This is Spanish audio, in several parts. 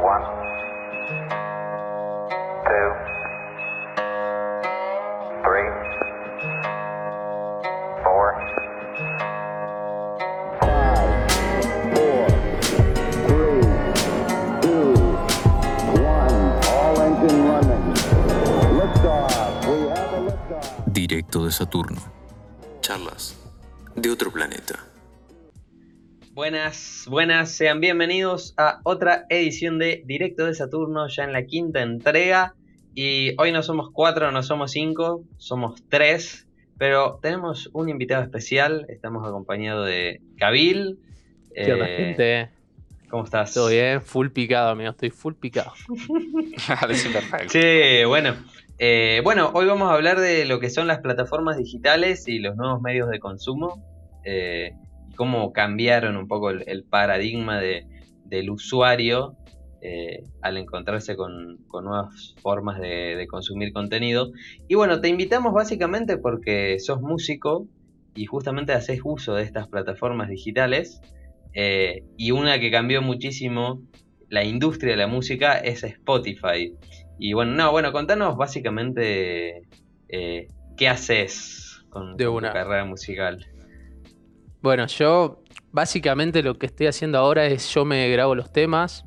One, two, three, four. Five, four, three, two, one. All engine running. Liftoff. We have. Directo de Saturno. Charlas de otro planeta. Buenas, buenas, sean bienvenidos a otra edición de Directo de Saturno, ya en la quinta entrega. Y hoy no somos cuatro, no somos cinco, somos tres. Pero tenemos un invitado especial, estamos acompañados de Kabil. ¿Qué onda, Eh, gente? ¿Cómo estás? Todo bien, full picado, amigo. Estoy full picado. Sí, bueno. eh, bueno, hoy vamos a hablar de lo que son las plataformas digitales y los nuevos medios de consumo. eh, cómo cambiaron un poco el, el paradigma de- del usuario eh, al encontrarse con, con nuevas formas de, de consumir contenido. Y bueno, te invitamos básicamente porque sos músico y justamente haces uso de estas plataformas digitales. eh, y una que cambió muchísimo la industria de la música es Spotify. Y bueno, no, bueno, contanos básicamente eh, qué haces con, De con tu carrera musical. Bueno, yo básicamente lo que estoy haciendo ahora es yo me grabo los temas.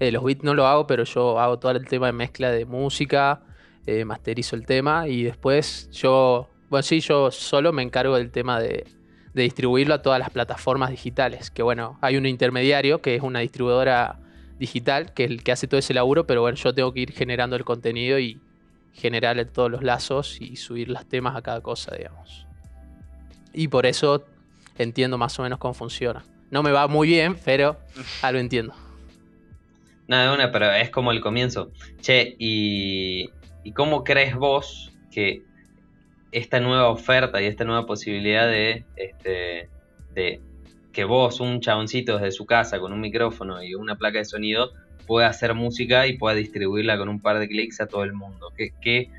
eh, los beats no lo hago, pero yo hago todo el tema de mezcla de música, eh, masterizo el tema y después yo, bueno, sí, yo solo me encargo del tema de, de distribuirlo a todas las plataformas digitales. Que bueno, hay un intermediario que es una distribuidora digital que es el que hace todo ese laburo, pero bueno, yo tengo que ir generando el contenido y generar todos los lazos y subir los temas a cada cosa, digamos. Y por eso entiendo más o menos cómo funciona. No me va muy bien, pero algo entiendo. Nada, una, pero es como el comienzo. Che, ¿y, ¿y cómo crees vos que esta nueva oferta y esta nueva posibilidad de, este, de que vos, un chaboncito desde su casa con un micrófono y una placa de sonido, pueda hacer música y pueda distribuirla con un par de clics a todo el mundo? ¿Qué, qué,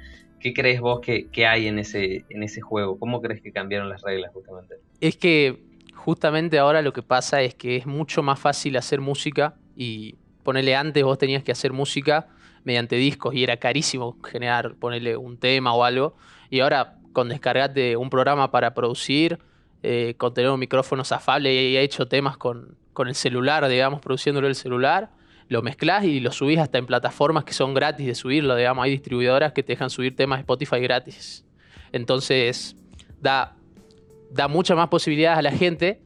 qué crees vos que, hay en ese, en ese juego? ¿Cómo crees que cambiaron las reglas justamente? Es que justamente ahora lo que pasa es que es mucho más fácil hacer música y ponerle antes vos tenías que hacer música mediante discos y era carísimo generar, ponerle un tema o algo. Y ahora con descargarte un programa para producir, eh, con tener un micrófono zafable y he hecho temas con, con el celular, digamos, produciéndolo el celular, lo mezclas y lo subís hasta en plataformas que son gratis de subirlo, digamos, hay distribuidoras que te dejan subir temas de Spotify gratis. Entonces, da, da muchas más posibilidades a la gente,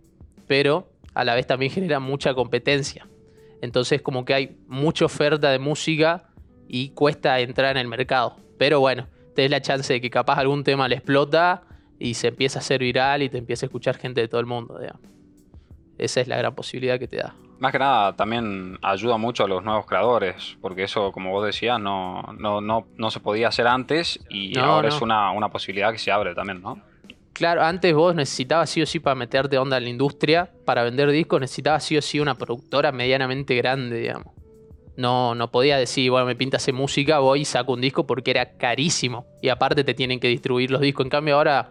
pero a la vez también genera mucha competencia. Entonces, como que hay mucha oferta de música y cuesta entrar en el mercado. Pero bueno, tenés la chance de que capaz algún tema le explota y se empieza a hacer viral y te empieza a escuchar gente de todo el mundo. digamos. Esa es la gran posibilidad que te da. Más que nada también ayuda mucho a los nuevos creadores, porque eso, como vos decías, no, no, no, no se podía hacer antes y No, ahora no. es una, una posibilidad que se abre también, ¿no? Claro, antes vos necesitabas sí o sí para meterte onda en la industria, para vender discos, necesitabas sí o sí una productora medianamente grande, digamos. No, no podía decir, bueno, me pinta hacer música, voy y saco un disco porque era carísimo. Y aparte te tienen que distribuir los discos. En cambio ahora,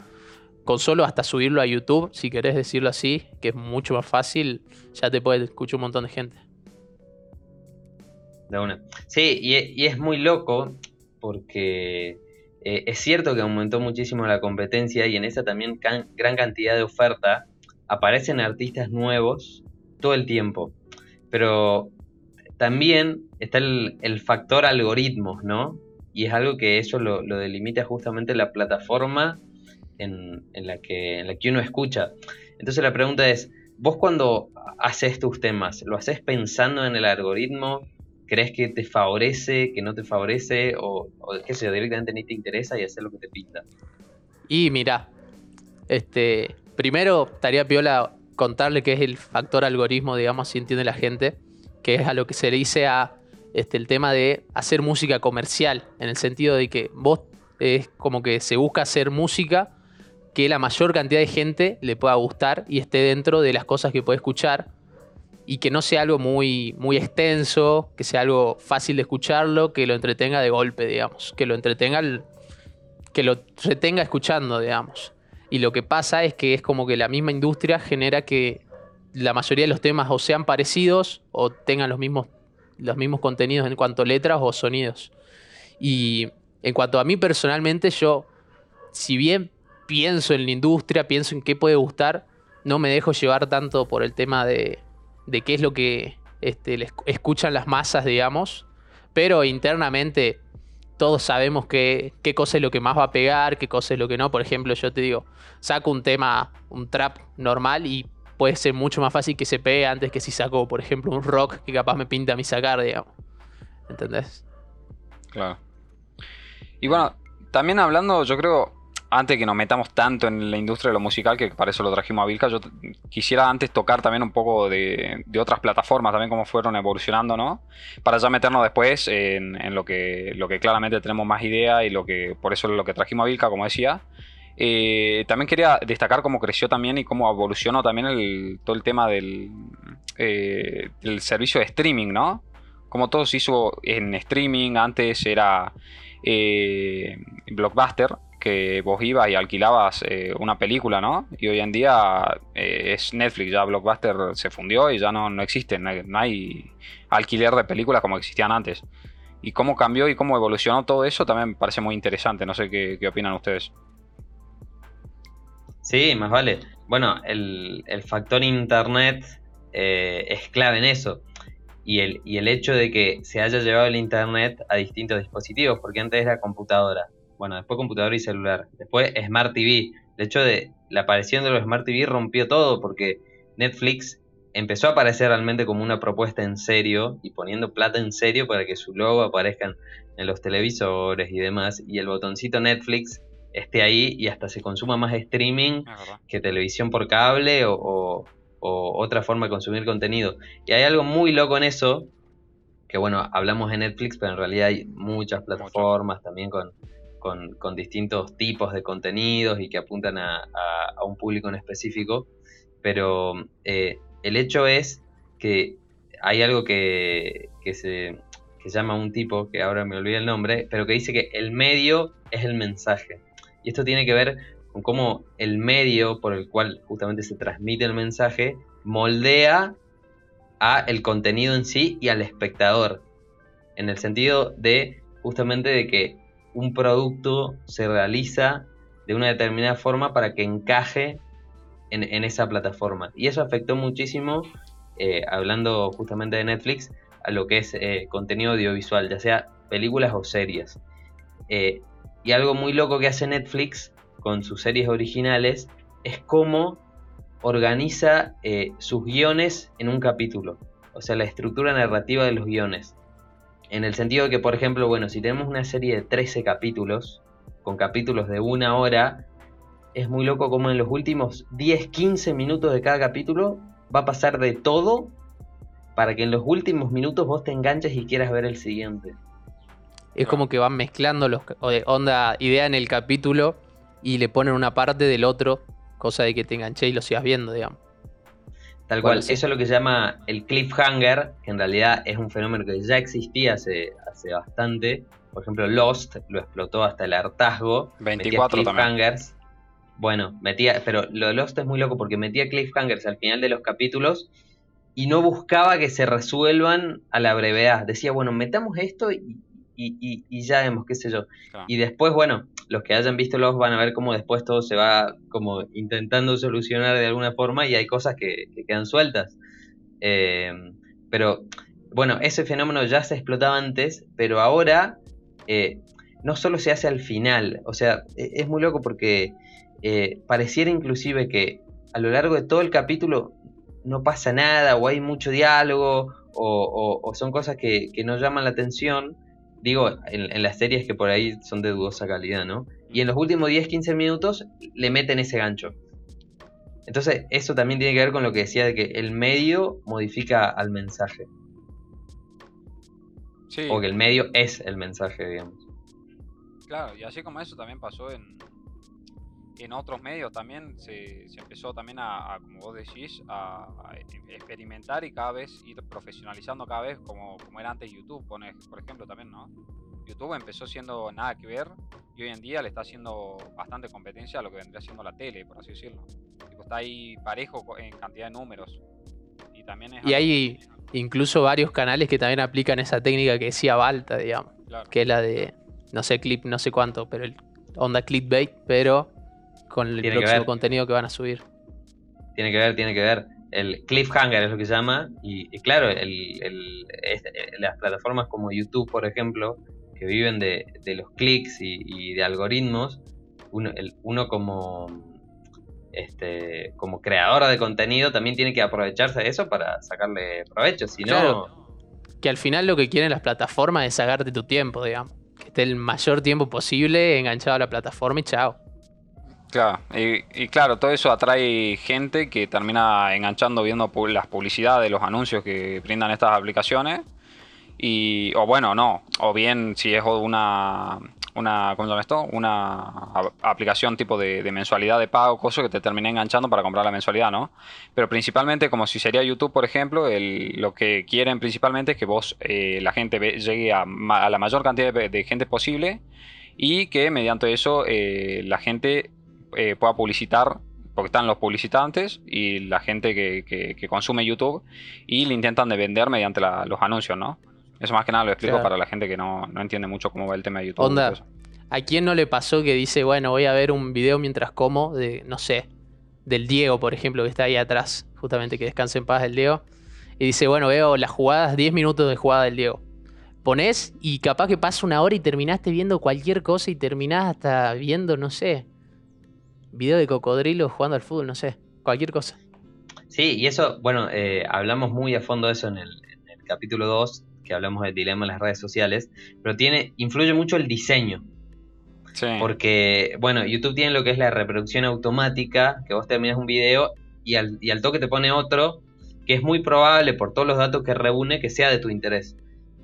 con solo hasta subirlo a YouTube, si querés decirlo así, que es mucho más fácil, ya te puede escuchar un montón de gente. De una. Sí, y, e- es muy loco porque eh, es cierto que aumentó muchísimo la competencia y en esa también gran cantidad de oferta aparecen artistas nuevos todo el tiempo. Pero también está el, factor algoritmos, ¿no? Y es algo que eso lo delimita justamente la plataforma en, en la que, en la que uno escucha. Entonces la pregunta es, vos cuando haces tus temas, ¿lo haces pensando en el algoritmo? ¿Crees que te favorece, que no te favorece? O, o qué sé yo, directamente ni te interesa y hacer lo que te pinta. Y mira, este, primero estaría piola contarle qué es el factor algoritmo, digamos, si entiende la gente, que es a lo que se le dice a este, el tema de hacer música comercial, en el sentido de que vos es como que se busca hacer música que la mayor cantidad de gente le pueda gustar y esté dentro de las cosas que puede escuchar y que no sea algo muy, muy extenso, que sea algo fácil de escucharlo, que lo entretenga de golpe, digamos, que lo entretenga que lo retenga escuchando, digamos. Y lo que pasa es que es como que la misma industria genera que la mayoría de los temas o sean parecidos o tengan los mismos los mismos contenidos en cuanto a letras o sonidos. Y en cuanto a mí personalmente, yo, si bien pienso en la industria, pienso en qué puede gustar, no me dejo llevar tanto por el tema de, de qué es lo que este, escuchan las masas, digamos, pero internamente todos sabemos qué, qué cosa es lo que más va a pegar, qué cosa es lo que no. Por ejemplo, yo te digo, saco un tema, un trap normal y puede ser mucho más fácil que se pegue antes que si saco, por ejemplo, un rock que capaz me pinta a mí sacar, digamos. ¿Entendés? Claro. Y bueno, también hablando, yo creo, antes que nos metamos tanto en la industria de lo musical, que para eso lo trajimos a Vilca, yo quisiera antes tocar también un poco de, otras plataformas, también cómo fueron evolucionando, ¿no? Para ya meternos después en, lo, que, claramente tenemos más idea y lo que por eso es lo que trajimos a Vilca, como decía. Eh, también quería destacar cómo creció también y cómo evolucionó también todo el tema del, eh, del servicio de streaming, ¿no? Como todo se hizo en streaming, antes era eh, Blockbuster, que vos ibas y alquilabas eh, una película, ¿no? Y hoy en día eh, es Netflix, ya Blockbuster se fundió y ya no, no existe, no hay, alquiler de películas como existían antes. Y cómo cambió y cómo evolucionó todo eso también me parece muy interesante, no sé qué, qué opinan ustedes. Sí, más vale. Bueno, el, el factor internet eh, es clave en eso. Y el, y el hecho de que se haya llevado el internet a distintos dispositivos, porque antes era computadora. Bueno, después computadora y celular. Después Smart TV. El hecho de la aparición de los Smart TV rompió todo, porque Netflix empezó a aparecer realmente como una propuesta en serio y poniendo plata en serio para que su logo aparezca en- los televisores y demás. Y el botoncito Netflix esté ahí y hasta se consuma más streaming que televisión por cable o, o- o otra forma de consumir contenido. Y hay algo muy loco en eso, que bueno, hablamos de Netflix, pero en realidad hay muchas plataformas también con, con- distintos tipos de contenidos y que apuntan a, un público en específico. Pero eh, el hecho es que hay algo que, que se que llama un tipo, que ahora me olvidé el nombre, pero que dice que el medio es el mensaje. Y esto tiene que ver con cómo el medio por el cual justamente se transmite el mensaje moldea a el contenido en sí y al espectador. En el sentido de justamente de que un producto se realiza de una determinada forma para que encaje en, esa plataforma. Y eso afectó muchísimo, eh, hablando justamente de Netflix, a lo que es eh, contenido audiovisual, ya sea películas o series. Eh, y algo muy loco que hace Netflix con sus series originales es cómo organiza sus guiones en un capítulo. O sea, la estructura narrativa de los guiones. En el sentido de que, por ejemplo, bueno, si tenemos una serie de 13 capítulos, con capítulos de una hora, es muy loco como en los últimos 10-15 minutos de cada capítulo va a pasar de todo para que en los últimos minutos vos te enganches y quieras ver el siguiente. Es como que van mezclando los onda, idea en el capítulo y le ponen una parte del otro, cosa de que te enganché y lo sigas viendo, digamos. Tal cual, eso es lo que se llama el cliffhanger, que en realidad es un fenómeno que ya existía hace, hace bastante. Por ejemplo, Lost lo explotó hasta el hartazgo. metía 24 también. cliffhangers. Bueno, metía, pero lo de Lost es muy loco porque metía cliffhangers al final de los capítulos y no buscaba que se resuelvan a la brevedad. Decía, bueno, metamos esto y, y- y- y ya vemos, qué sé yo. Y después, bueno, los que hayan visto Lost van a ver cómo después todo se va como intentando solucionar de alguna forma y hay cosas que, que quedan sueltas. Eh, pero bueno, ese fenómeno ya se explotaba antes, pero ahora eh, no solo se hace al final, o sea, e- es muy loco porque eh, pareciera inclusive que a lo largo de todo el capítulo no pasa nada o hay mucho diálogo o, o- o son cosas que, que no llaman la atención. Digo, en, en las series que por ahí son de dudosa calidad, ¿no? Y en los últimos 10-15 minutos le meten ese gancho. Entonces, eso también tiene que ver con lo que decía de que el medio modifica al mensaje. Sí, O que el medio es el mensaje, digamos. claro, y así como eso también pasó en, en otros medios también se, se empezó también a, a, como vos decís, a, a experimentar y cada vez ir profesionalizando cada vez como, como era antes YouTube, por ej- por ejemplo, también, ¿no? YouTube empezó siendo nada que ver y hoy en día le está haciendo bastante competencia a lo que vendría siendo la tele, por así decirlo. Tipo, está ahí parejo en cantidad de números. Y también es Y hay, que- incluso varios canales que también aplican esa técnica que decía Balta, digamos, Claro. que es la de, no sé, clip, no sé cuánto, pero el onda clickbait, pero con el Tiene próximo contenido que van a subir. Tiene que ver, tiene que ver. El cliffhanger es lo que se llama. Y, y claro, el- el- es- eh, las plataformas como YouTube, por ejemplo, que viven de, de los clics y, y de algoritmos, uno, el- uno como, este, como creador de contenido también tiene que aprovecharse de eso para sacarle provecho. Si no. Que al final lo que quieren las plataformas es sacarte tu tiempo, digamos. Que esté el mayor tiempo posible enganchado a la plataforma y chao. Claro, y, claro, todo eso atrae gente que termina enganchando viendo las publicidades de los anuncios que brindan estas aplicaciones. Y, o bueno, no, o bien si es una, una ¿cómo se llama esto? Una aplicación tipo de, mensualidad de pago, cosa que te termine enganchando para comprar la mensualidad, ¿no? Pero principalmente, como si sería YouTube, por ejemplo, lo que quieren principalmente es que vos, eh, la gente llegue a, la mayor cantidad de, de gente posible y que mediante eso eh, la gente eh, pueda publicitar, porque están los publicitantes y la gente que, que- que consume YouTube y le intentan de vender mediante la- los anuncios, ¿no? Eso más que nada lo explico Claro. para la gente que no, no entiende mucho cómo va el tema de YouTube. Onda. ¿A quién no le pasó que dice, bueno, voy a ver un video mientras como de, no sé, del Diego, por ejemplo, que está ahí atrás, justamente que descanse en paz el Diego, y dice, bueno, veo las jugadas, 10 minutos de jugada del Diego. Ponés y capaz que pasa una hora y terminaste viendo cualquier cosa y terminás hasta viendo, no sé, video de cocodrilo jugando al fútbol, no sé, cualquier cosa. Sí, y eso, bueno, eh, hablamos muy a fondo de eso en el, en el capítulo 2, que hablamos del dilema en las redes sociales, pero tiene, influye mucho el diseño, Sí. porque, bueno, YouTube tiene lo que es la reproducción automática, que vos terminas un video y al, y al toque te pone otro, que es muy probable por todos los datos que reúne que sea de tu interés.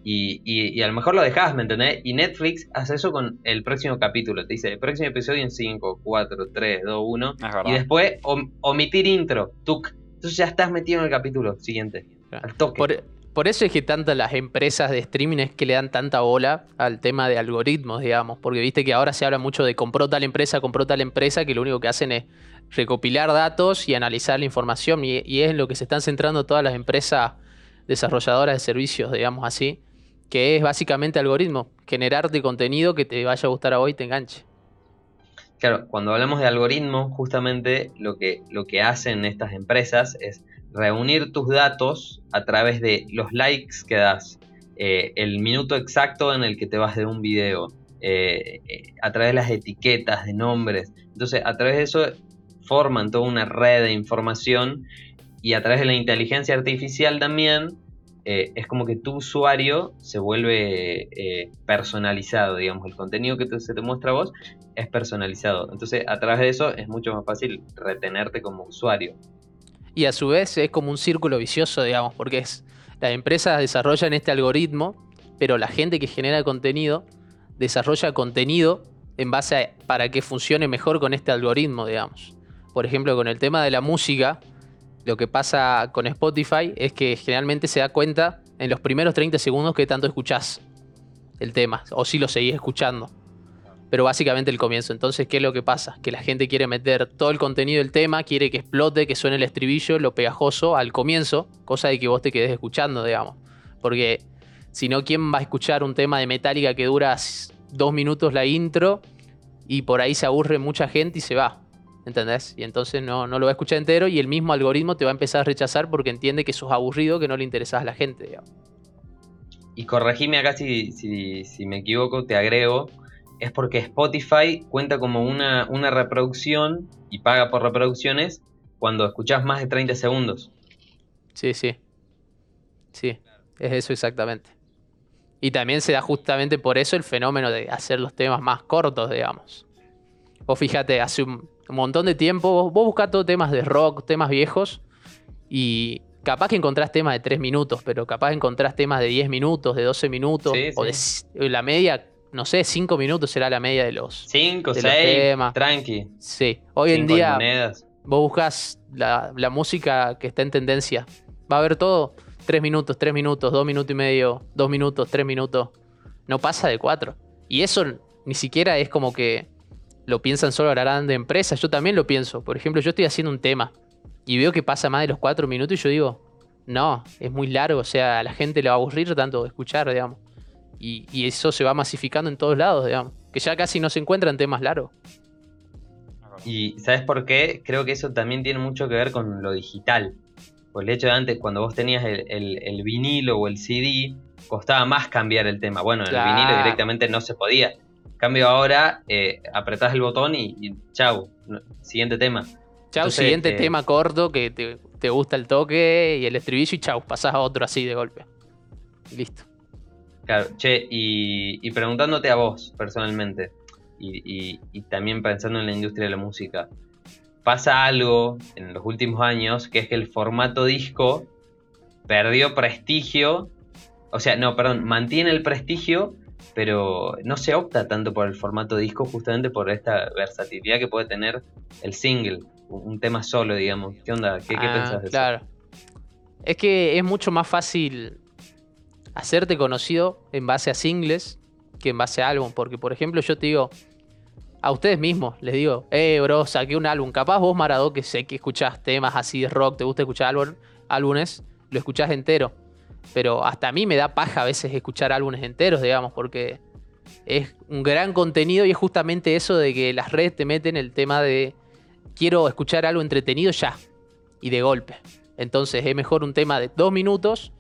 Y, y- y a lo mejor lo dejas, ¿me entendés? Y Netflix hace eso con el próximo capítulo. Te dice, el próximo episodio en 5, 4, 3, 2, 1. Es verdad. Y después om- omitir intro, tuk. Entonces ya estás metido en el capítulo siguiente. Claro. Al toque. Por, por eso es que tantas las empresas de streaming es que le dan tanta bola al tema de algoritmos, digamos, porque viste que ahora se habla mucho de compró tal empresa, compró tal empresa, que lo único que hacen es recopilar datos y analizar la información, y, y es en lo que se están centrando todas las empresas desarrolladoras de servicios, digamos así, que es básicamente algoritmo, generarte contenido que te vaya a gustar a vos y te enganche. Claro, cuando hablamos de algoritmos, justamente lo que, lo que hacen estas empresas es reunir tus datos a través de los likes que das, eh, el minuto exacto en el que te vas de un video, eh, a través de las etiquetas de nombres. Entonces, a través de eso forman toda una red de información y a través de la inteligencia artificial también eh, es como que tu usuario se vuelve eh, personalizado, digamos, el contenido que se te muestra a vos es personalizado. Entonces, a través de eso es mucho más fácil retenerte como usuario. Y a su vez es como un círculo vicioso, digamos, porque es las empresas desarrollan este algoritmo, pero la gente que genera contenido desarrolla contenido en base a para que funcione mejor con este algoritmo, digamos. Por ejemplo, con el tema de la música, lo que pasa con Spotify es que generalmente se da cuenta en los primeros 30 segundos que tanto escuchás el tema, o si lo seguís escuchando. Pero básicamente el comienzo. Entonces, ¿qué es lo que pasa? Que la gente quiere meter todo el contenido del tema, quiere que explote, que suene el estribillo, lo pegajoso al comienzo, cosa de que vos te quedes escuchando, digamos. Porque si no, ¿quién va a escuchar un tema de Metallica que dura dos minutos la intro y por ahí se aburre mucha gente y se va? ¿Entendés? Y entonces no, no lo va a escuchar entero y el mismo algoritmo te va a empezar a rechazar porque entiende que sos aburrido, que no le interesás a la gente, digamos. Y corregime acá si, si, si me equivoco, te agrego. Es porque Spotify cuenta como una, una reproducción y paga por reproducciones cuando escuchás más de 30 segundos. Sí, sí. Sí, es eso exactamente. Y también se da justamente por eso el fenómeno de hacer los temas más cortos, digamos. Vos fíjate, hace un montón de tiempo, vos, vos buscás todo temas de rock, temas viejos, y capaz que encontrás temas de 3 minutos, pero capaz encontrás temas de 10 minutos, de 12 minutos, Sí, o de sí. c- la media, no sé, 5 minutos será la media de los... 5, De los 6, temas. tranqui. Sí, hoy en día monedas. vos buscas la, la música que está en tendencia. Va a haber todo. Tres minutos, tres minutos, dos minutos y medio, dos minutos, tres minutos. No pasa de cuatro. Y eso ni siquiera es como que lo piensan solo las grandes empresas. Yo también lo pienso. Por ejemplo, yo estoy haciendo un tema y veo que pasa más de los cuatro minutos y yo digo, no, es muy largo, o sea, a la gente le va a aburrir tanto de escuchar, digamos. Y, y eso se va masificando en todos lados, digamos. Que ya casi no se encuentran temas largos. Y ¿sabes por qué? Creo que eso también tiene mucho que ver con lo digital. Por el hecho de antes, cuando vos tenías el, el- el vinilo o el CD, costaba más cambiar el tema. Bueno, en Claro. el vinilo directamente no se podía. Cambio ahora, eh, apretás el botón y, y chau, siguiente tema. Chau, Entonces, siguiente eh, tema corto que te, te gusta el toque y el estribillo y chau, pasás a otro así de golpe. Y listo. Claro, che, y, y preguntándote a vos personalmente, y- y también pensando en la industria de la música, pasa algo en los últimos años que es que el formato disco perdió prestigio, o sea, no, perdón, mantiene el prestigio, pero no se opta tanto por el formato disco justamente por esta versatilidad que puede tener el single, un tema solo, digamos. ¿Qué onda? ¿Qué, qué Ah, pensás de claro. Es que es mucho más fácil hacerte conocido en base a singles que en base a álbum. Porque, por ejemplo, yo te digo, a ustedes mismos les digo, eh, bro, saqué un álbum. Capaz vos, Maradó, que sé que escuchás temas así de rock, te gusta escuchar álbum- álbumes, lo escuchás entero. Pero hasta a mí me da paja a veces escuchar álbumes enteros, digamos, porque es un gran contenido y es justamente eso de que las redes te meten el tema de quiero escuchar algo entretenido ya y de golpe. Entonces es mejor un tema de dos minutos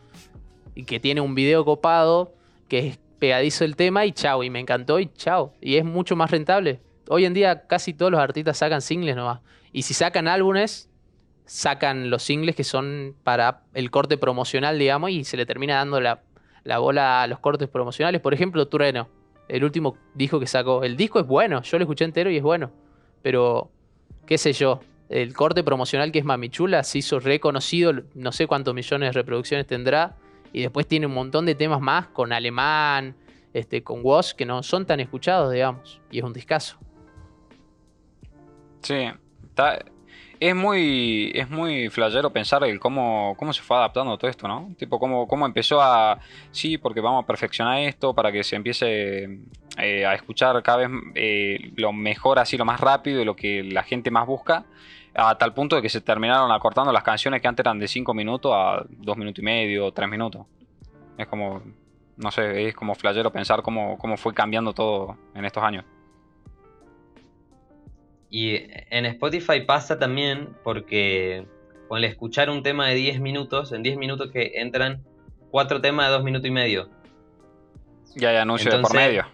y que tiene un video copado, que es pegadizo el tema y chao, y me encantó y chao. Y es mucho más rentable. Hoy en día casi todos los artistas sacan singles nomás. Y si sacan álbumes, sacan los singles que son para el corte promocional, digamos, y se le termina dando la, la bola a los cortes promocionales. Por ejemplo, Trueno, el último disco que sacó. El disco es bueno, yo lo escuché entero y es bueno. Pero, qué sé yo, el corte promocional que es Mamichula se hizo reconocido, no sé cuántos millones de reproducciones tendrá. Y después tiene un montón de temas más con alemán, este, con Woz, que no son tan escuchados, digamos. Y es un discazo. Sí, está- es muy, es muy flashero pensar el cómo, cómo se fue adaptando todo esto, ¿no? Tipo, cómo, cómo empezó a, sí, porque vamos a perfeccionar esto para que se empiece eh, a escuchar cada vez eh, lo mejor, así lo más rápido y lo que la gente más busca, a tal punto de que se terminaron acortando las canciones que antes eran de 5 minutos a 2 minutos y medio, 3 minutos. Es como, no sé, es como flashero pensar cómo, cómo fue cambiando todo en estos años. Y en Spotify pasa también porque con escuchar un tema de 10 minutos, en 10 minutos que entran cuatro temas de 2 minutos y medio. Y hay anuncios de por Entonces- medio.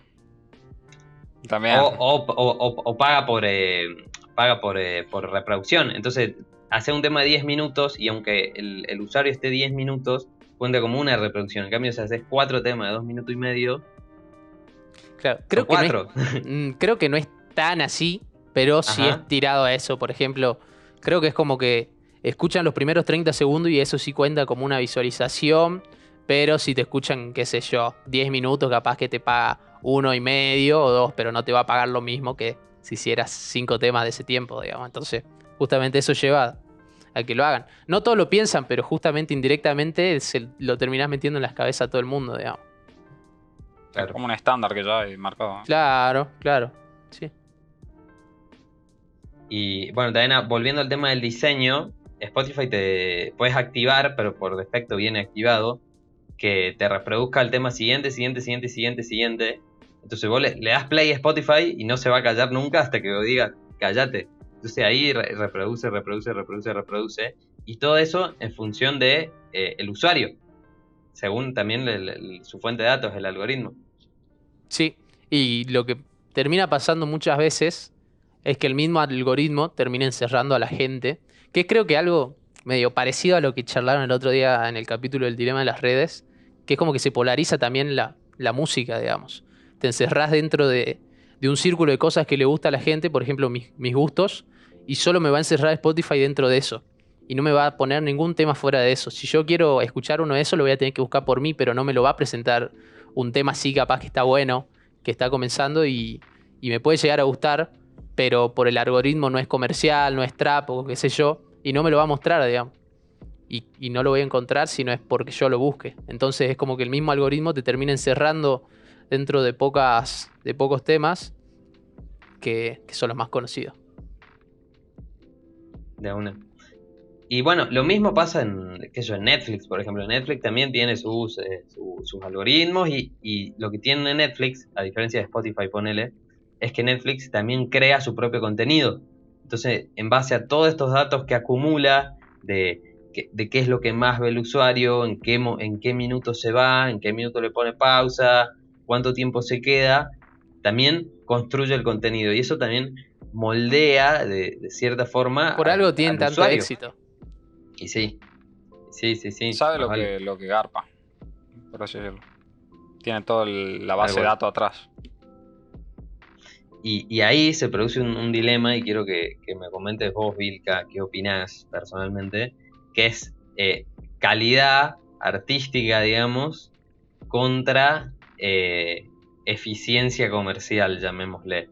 También. O, o- o- o- o paga por eh, paga por, eh, por reproducción. Entonces, hace un tema de 10 minutos y aunque el, el usuario esté 10 minutos, cuenta como una reproducción. En cambio, si haces cuatro temas de 2 minutos y medio, Claro, creo que, no es, mm, creo que no es tan así, pero sí Ajá. es tirado a eso. Por ejemplo, creo que es como que escuchan los primeros 30 segundos y eso sí cuenta como una visualización. Pero si te escuchan, qué sé yo, 10 minutos, capaz que te paga uno y medio o dos, pero no te va a pagar lo mismo que si hicieras cinco temas de ese tiempo, digamos. Entonces, justamente eso lleva a que lo hagan. No todos lo piensan, pero justamente indirectamente se lo terminás metiendo en las cabezas a todo el mundo, digamos. Claro. Como un estándar que ya hay marcado. Claro, claro. Sí. Y bueno, también volviendo al tema del diseño, Spotify te puedes activar, pero por defecto viene activado, que te reproduzca el tema siguiente, siguiente, siguiente, siguiente, siguiente. Entonces vos le, das play a Spotify y no se va a callar nunca hasta que vos digas, callate. Entonces ahí re- reproduce, reproduce, reproduce, reproduce. Y todo eso en función de eh, usuario, según también su fuente de datos, el algoritmo. Sí, y lo que termina pasando muchas veces es que el mismo algoritmo termina encerrando a la gente, que creo que algo medio parecido a lo que charlaron el otro día en el capítulo del dilema de las redes, que es como que se polariza también la, la música, digamos. Te encerrás dentro de, de un círculo de cosas que le gusta a la gente, por ejemplo, mis, mis gustos, y solo me va a encerrar Spotify dentro de eso. Y no me va a poner ningún tema fuera de eso. Si yo quiero escuchar uno de esos, lo voy a tener que buscar por mí, pero no me lo va a presentar un tema así capaz que está bueno, que está comenzando y, y me puede llegar a gustar, pero por el algoritmo no es comercial, no es trap o qué sé yo, y no me lo va a mostrar, digamos. Y, no lo voy a encontrar si no es porque yo lo busque. Entonces es como que el mismo algoritmo te termina encerrando dentro de, pocos temas que, son los más conocidos. De una. y bueno, lo mismo pasa en, qué en Netflix, por ejemplo. Netflix también tiene sus, eh, su- sus algoritmos y, y lo que tiene Netflix, a diferencia de Spotify, ponele, es que Netflix también crea su propio contenido. Entonces, en base a todos estos datos que acumula de, de qué es lo que más ve el usuario, en qué, en qué minuto se va, en qué minuto le pone pausa, cuánto tiempo se queda, también construye el contenido. Y eso también moldea de, de cierta forma. Por al- algo tienen al tanto usuario. éxito. Y sí. Sí, sí, sí. Sabe lo vale. que, lo que garpa. Por así decirlo. Tiene toda la base de datos atrás. Y, y ahí se produce un, dilema y quiero que, me comentes vos, Vilca, qué opinás personalmente, que es eh, calidad artística, digamos, contra eh, eficiencia comercial, llamémosle.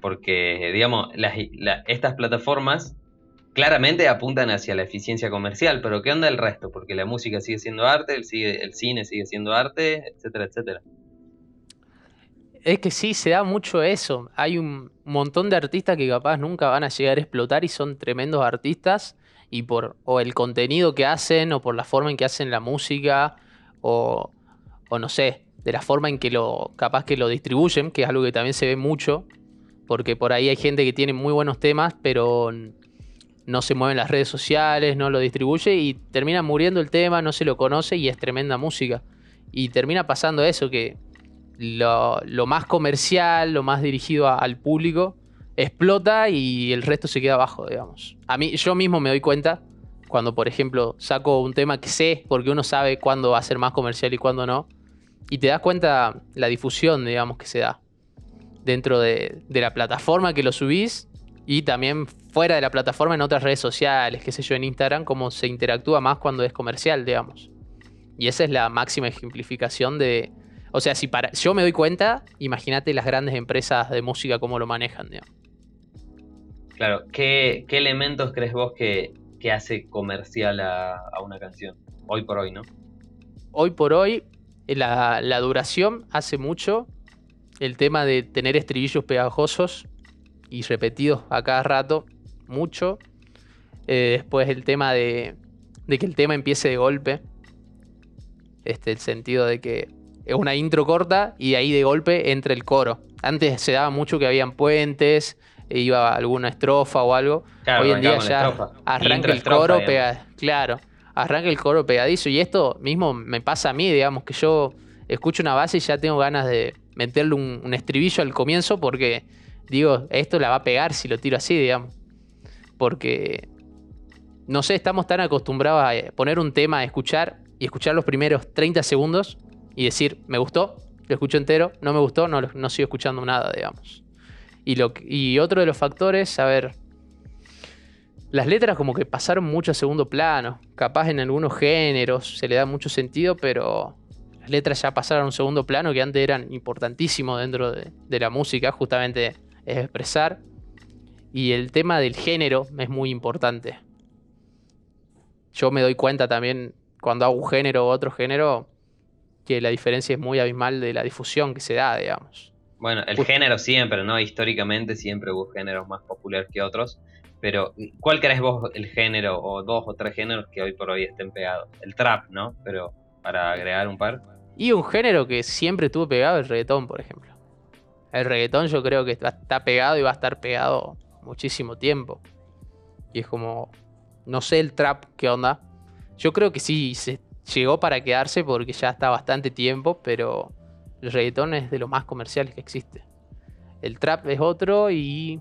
Porque, digamos, estas plataformas claramente apuntan hacia la eficiencia comercial, pero ¿qué onda el resto? Porque la música sigue siendo arte, el, sigue- el cine sigue siendo arte, etcétera, etcétera. Es que sí, se da mucho eso. Hay un montón de artistas que capaz nunca van a llegar a explotar y son tremendos artistas. Y por o el contenido que hacen, o por la forma en que hacen la música, o, o no sé, de la forma en que lo, capaz que lo distribuyen, que es algo que también se ve mucho. Porque por ahí hay gente que tiene muy buenos temas, pero no se mueve en las redes sociales, no lo distribuye y termina muriendo el tema, no se lo conoce y es tremenda música. Y termina pasando eso, que lo, más comercial, lo más dirigido al público, explota y el resto se queda abajo, digamos. A mí, yo mismo me doy cuenta cuando, por ejemplo, saco un tema que sé, porque uno sabe cuándo va a ser más comercial y cuándo no, y te das cuenta la difusión, digamos, que se da dentro de, de la plataforma que lo subís y también fuera de la plataforma en otras redes sociales, qué sé yo, en Instagram, cómo se interactúa más cuando es comercial, digamos. Y esa es la máxima ejemplificación de... O sea, si para, yo me doy cuenta, imagínate las grandes empresas de música cómo lo manejan, digamos. Claro, ¿qué, qué elementos crees vos que, que hace comercial a, a una canción? Hoy por hoy, ¿no? Hoy por hoy, la, la duración hace mucho. El tema de tener estribillos pegajosos y repetidos a cada rato, mucho. Eh, después el tema de, de que el tema empiece de golpe. Este, el sentido de que es una intro corta y ahí de golpe entra el coro. Antes se daba mucho que habían puentes, iba alguna estrofa o algo. Claro, Hoy en día ya estrofa. arranca el estrofa, coro digamos. pega, claro, arranca el coro pegadizo y esto mismo me pasa a mí, digamos que yo escucho una base y ya tengo ganas de meterle un, un estribillo al comienzo porque digo, esto la va a pegar si lo tiro así, digamos. Porque no sé, estamos tan acostumbrados a eh, poner un tema a escuchar y escuchar los primeros 30 segundos y decir, me gustó, lo escucho entero, no me gustó, no, no sigo escuchando nada, digamos. Y, lo, y otro de los factores, a ver, las letras como que pasaron mucho a segundo plano. Capaz en algunos géneros se le da mucho sentido, pero las letras ya pasaron a un segundo plano que antes eran importantísimos dentro de, de la música, justamente es expresar. Y el tema del género es muy importante. Yo me doy cuenta también cuando hago un género u otro género que la diferencia es muy abismal de la difusión que se da, digamos. Bueno, el género siempre, ¿no? Históricamente siempre hubo géneros más populares que otros. Pero, ¿cuál crees vos el género o dos o tres géneros que hoy por hoy estén pegados? El trap, ¿no? Pero para agregar un par. Y un género que siempre estuvo pegado, el reggaetón, por ejemplo. El reggaetón yo creo que está pegado y va a estar pegado muchísimo tiempo. Y es como, no sé el trap, qué onda. Yo creo que sí, se llegó para quedarse porque ya está bastante tiempo, pero el reggaetón es de lo más comerciales que existe. El trap es otro y...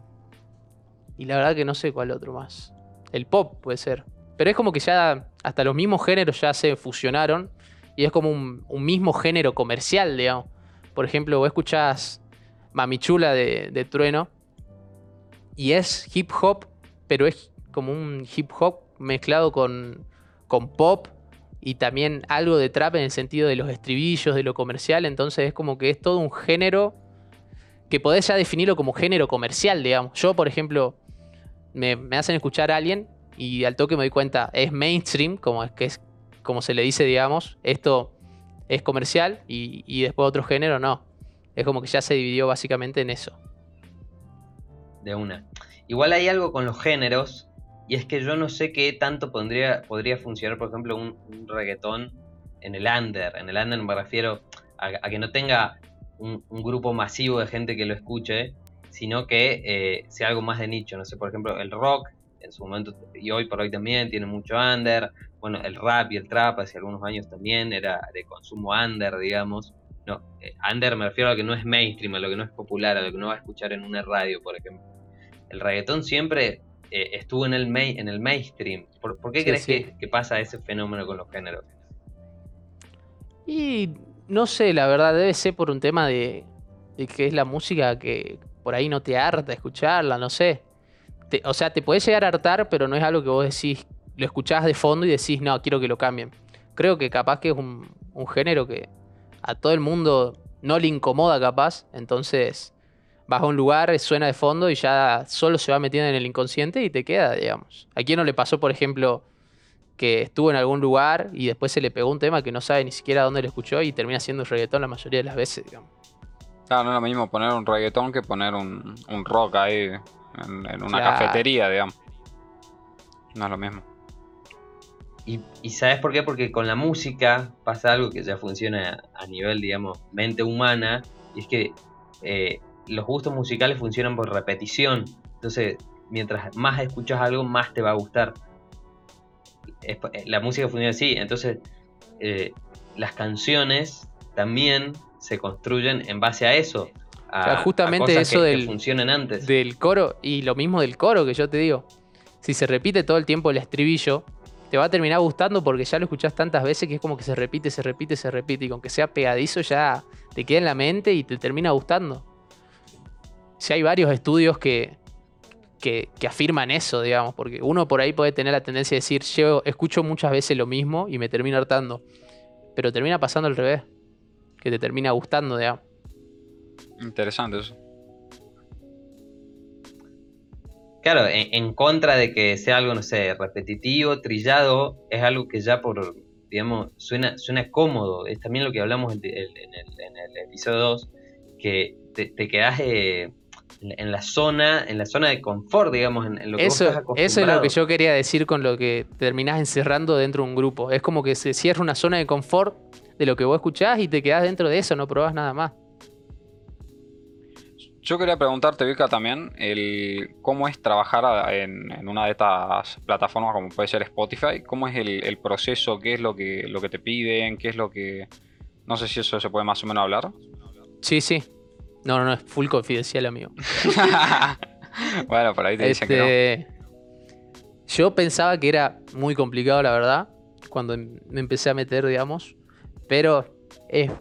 Y la verdad que no sé cuál otro más. El pop puede ser. Pero es como que ya hasta los mismos géneros ya se fusionaron y es como un, un mismo género comercial, digamos. Por ejemplo, vos escuchás Mamichula de, de Trueno y es hip hop, pero es como un hip hop mezclado con, con pop y también algo de trap en el sentido de los estribillos, de lo comercial. Entonces es como que es todo un género que podés ya definirlo como género comercial, digamos. Yo, por ejemplo, me, me hacen escuchar a alguien y al toque me doy cuenta, es mainstream, como es que es como se le dice, digamos, esto es comercial y, y después otro género no. Es como que ya se dividió básicamente en eso. de una. Igual hay algo con los géneros y es que yo no sé qué tanto podría, funcionar, por ejemplo, un, un reggaetón en el under. En el under me refiero a, a que no tenga un, un grupo masivo de gente que lo escuche, sino que eh, sea algo más de nicho. No sé, por ejemplo, el rock en su momento y hoy por hoy también tiene mucho under. Bueno, el rap y el trap hace algunos años también era de consumo under, digamos. No, eh, under me refiero a lo que no es mainstream, a lo que no es popular, a lo que no va a escuchar en una radio, por ejemplo. El reggaetón siempre eh, estuvo en el, main, en el mainstream. ¿Por, por qué Sí, crees sí. Que, que pasa ese fenómeno con los géneros? Y no sé, la verdad, debe ser por un tema de, de que es la música que por ahí no te harta escucharla, no sé. Te- o sea, te puede llegar a hartar, pero no es algo que vos decís, lo escuchás de fondo y decís, no, quiero que lo cambien. Creo que capaz que es un, un género que a todo el mundo no le incomoda capaz, entonces vas a un lugar, suena de fondo y ya solo se va metiendo en el inconsciente y te queda, digamos. ¿A quién no le pasó, por ejemplo, que estuvo en algún lugar y después se le pegó un tema que no sabe ni siquiera dónde lo escuchó y termina siendo reggaetón la mayoría de las veces, digamos. Claro, no es lo mismo poner un reggaetón que poner un, un rock ahí en, en una Claro. cafetería, digamos. No es lo mismo. Y, y ¿sabes por qué? Porque con la música pasa algo que ya funciona a nivel, digamos, mente humana, y es que eh, los gustos musicales funcionan por repetición. Entonces, mientras más escuchas algo, más te va a gustar. Eh, la música funciona así, entonces eh, las canciones también se construyen en base a eso. A, O sea, justamente a eso que, del- antes. Del coro, y lo mismo del coro que yo te digo. Si se repite todo el tiempo el estribillo, te va a terminar gustando porque ya lo escuchás tantas veces que es como que se repite, se repite, se repite. Y con que sea pegadizo ya te queda en la mente y te termina gustando. Si hay varios estudios que, que, que afirman eso, digamos, porque uno por ahí puede tener la tendencia de decir, yo escucho muchas veces lo mismo y me termina hartando. Pero termina pasando al revés, que te termina gustando, digamos. Interesante eso. Claro, en, en contra de que sea algo, no sé, repetitivo, trillado, es algo que ya por, digamos, suena, suena cómodo. Es también lo que hablamos en, el, en el- en el episodio 2, que te, te quedás eh, en, en la zona, en la zona de confort, digamos, en, en lo que vos Eso, estás eso es lo que yo quería decir con lo que terminás encerrando dentro de un grupo. Es como que se cierra una zona de confort de lo que vos escuchás y te quedás dentro de eso, no probás nada más. Yo quería preguntarte, Vika, también, el, cómo es trabajar en una de estas plataformas como puede ser Spotify. ¿Cómo es el, el proceso? ¿Qué es lo que, lo que te piden? ¿Qué es lo que...? No sé si eso se puede más o menos hablar. Sí, sí. No, no, no, es full confidencial, amigo. bueno, por ahí te dicen que no. Este, Yo pensaba que era muy complicado, la verdad, cuando em- me empecé a meter, digamos. Pero es,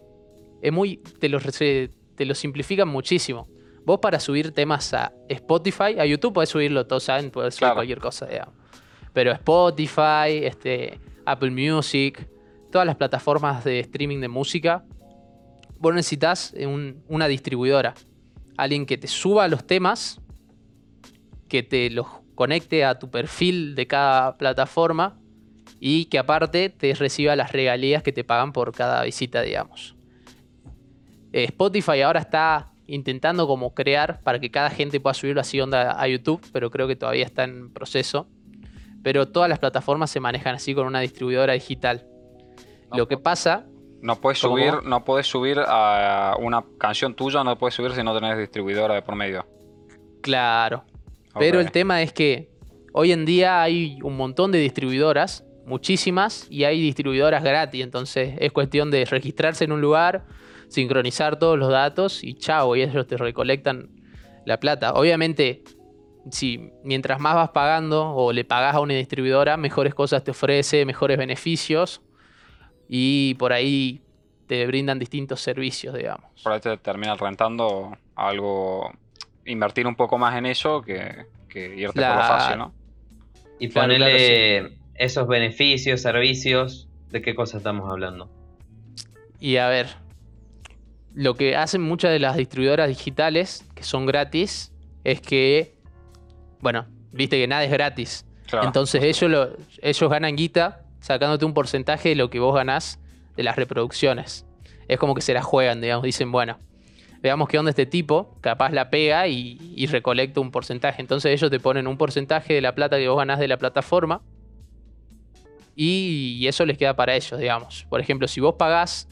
es muy. Te lo, te lo simplifican muchísimo. Vos para subir temas a Spotify, a YouTube podés subirlo, todos saben, podés subir Claro. cualquier cosa, digamos. Pero Spotify, este, Apple Music, todas las plataformas de streaming de música, vos necesitas un- una distribuidora. Alguien que te suba los temas que te los conecte a tu perfil de cada plataforma y que aparte te reciba las regalías que te pagan por cada visita, digamos. Eh, Spotify ahora está intentando como crear para que cada gente pueda subirlo así onda a YouTube, pero creo que todavía está en proceso. Pero todas las plataformas se manejan así con una distribuidora digital. Lo que pasa, No puedes subir, no puedes subir a una canción tuya, no puedes subir si no tenés distribuidora de por medio. claro, Pero el tema es que hoy en día hay un montón de distribuidoras, muchísimas, y hay distribuidoras gratis. Entonces es cuestión de registrarse en un lugar, sincronizar todos los datos y chao, y ellos te recolectan la plata. Obviamente, si mientras más vas pagando o le pagas a una distribuidora, mejores cosas te ofrece, mejores beneficios y por ahí te brindan distintos servicios, digamos. Por ahí te termina rentando algo, invertir un poco más en eso que, que irte por lo fácil, ¿no? Y Claro, ponerle esos beneficios, servicios, ¿de qué cosas estamos hablando? Y a ver, lo que hacen muchas de las distribuidoras digitales, que son gratis, es que, bueno, viste que nada es gratis. Claro. Entonces ellos, lo- ellos ganan guita sacándote un porcentaje de lo que vos ganás de las reproducciones. Es como que se la juegan, digamos, dicen, bueno, veamos qué onda este tipo, capaz la pega y, recolecta un porcentaje. Entonces ellos te ponen un porcentaje de la plata que vos ganás de la plataforma y, eso les queda para ellos, digamos. Por ejemplo, si vos pagás,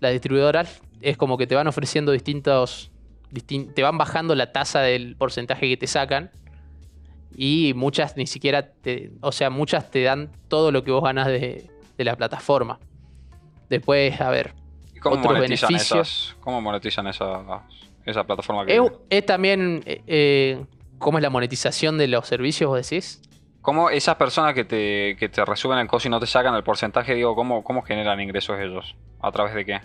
las distribuidoras es como que te van ofreciendo distintos, distin- te van bajando la tasa del porcentaje que te sacan y muchas ni siquiera te, o sea, muchas te dan todo lo que vos ganas de, de la plataforma. Después, a ver, ¿Y cómo Otros monetizan beneficios. esas? ¿Cómo monetizan esa, esa plataforma que es, es también eh, eh, cómo es la monetización de los servicios, vos decís. ¿Cómo esas personas que te, que te resuben el costo y no te sacan el porcentaje, digo, cómo, cómo generan ingresos ellos? ¿A través de qué?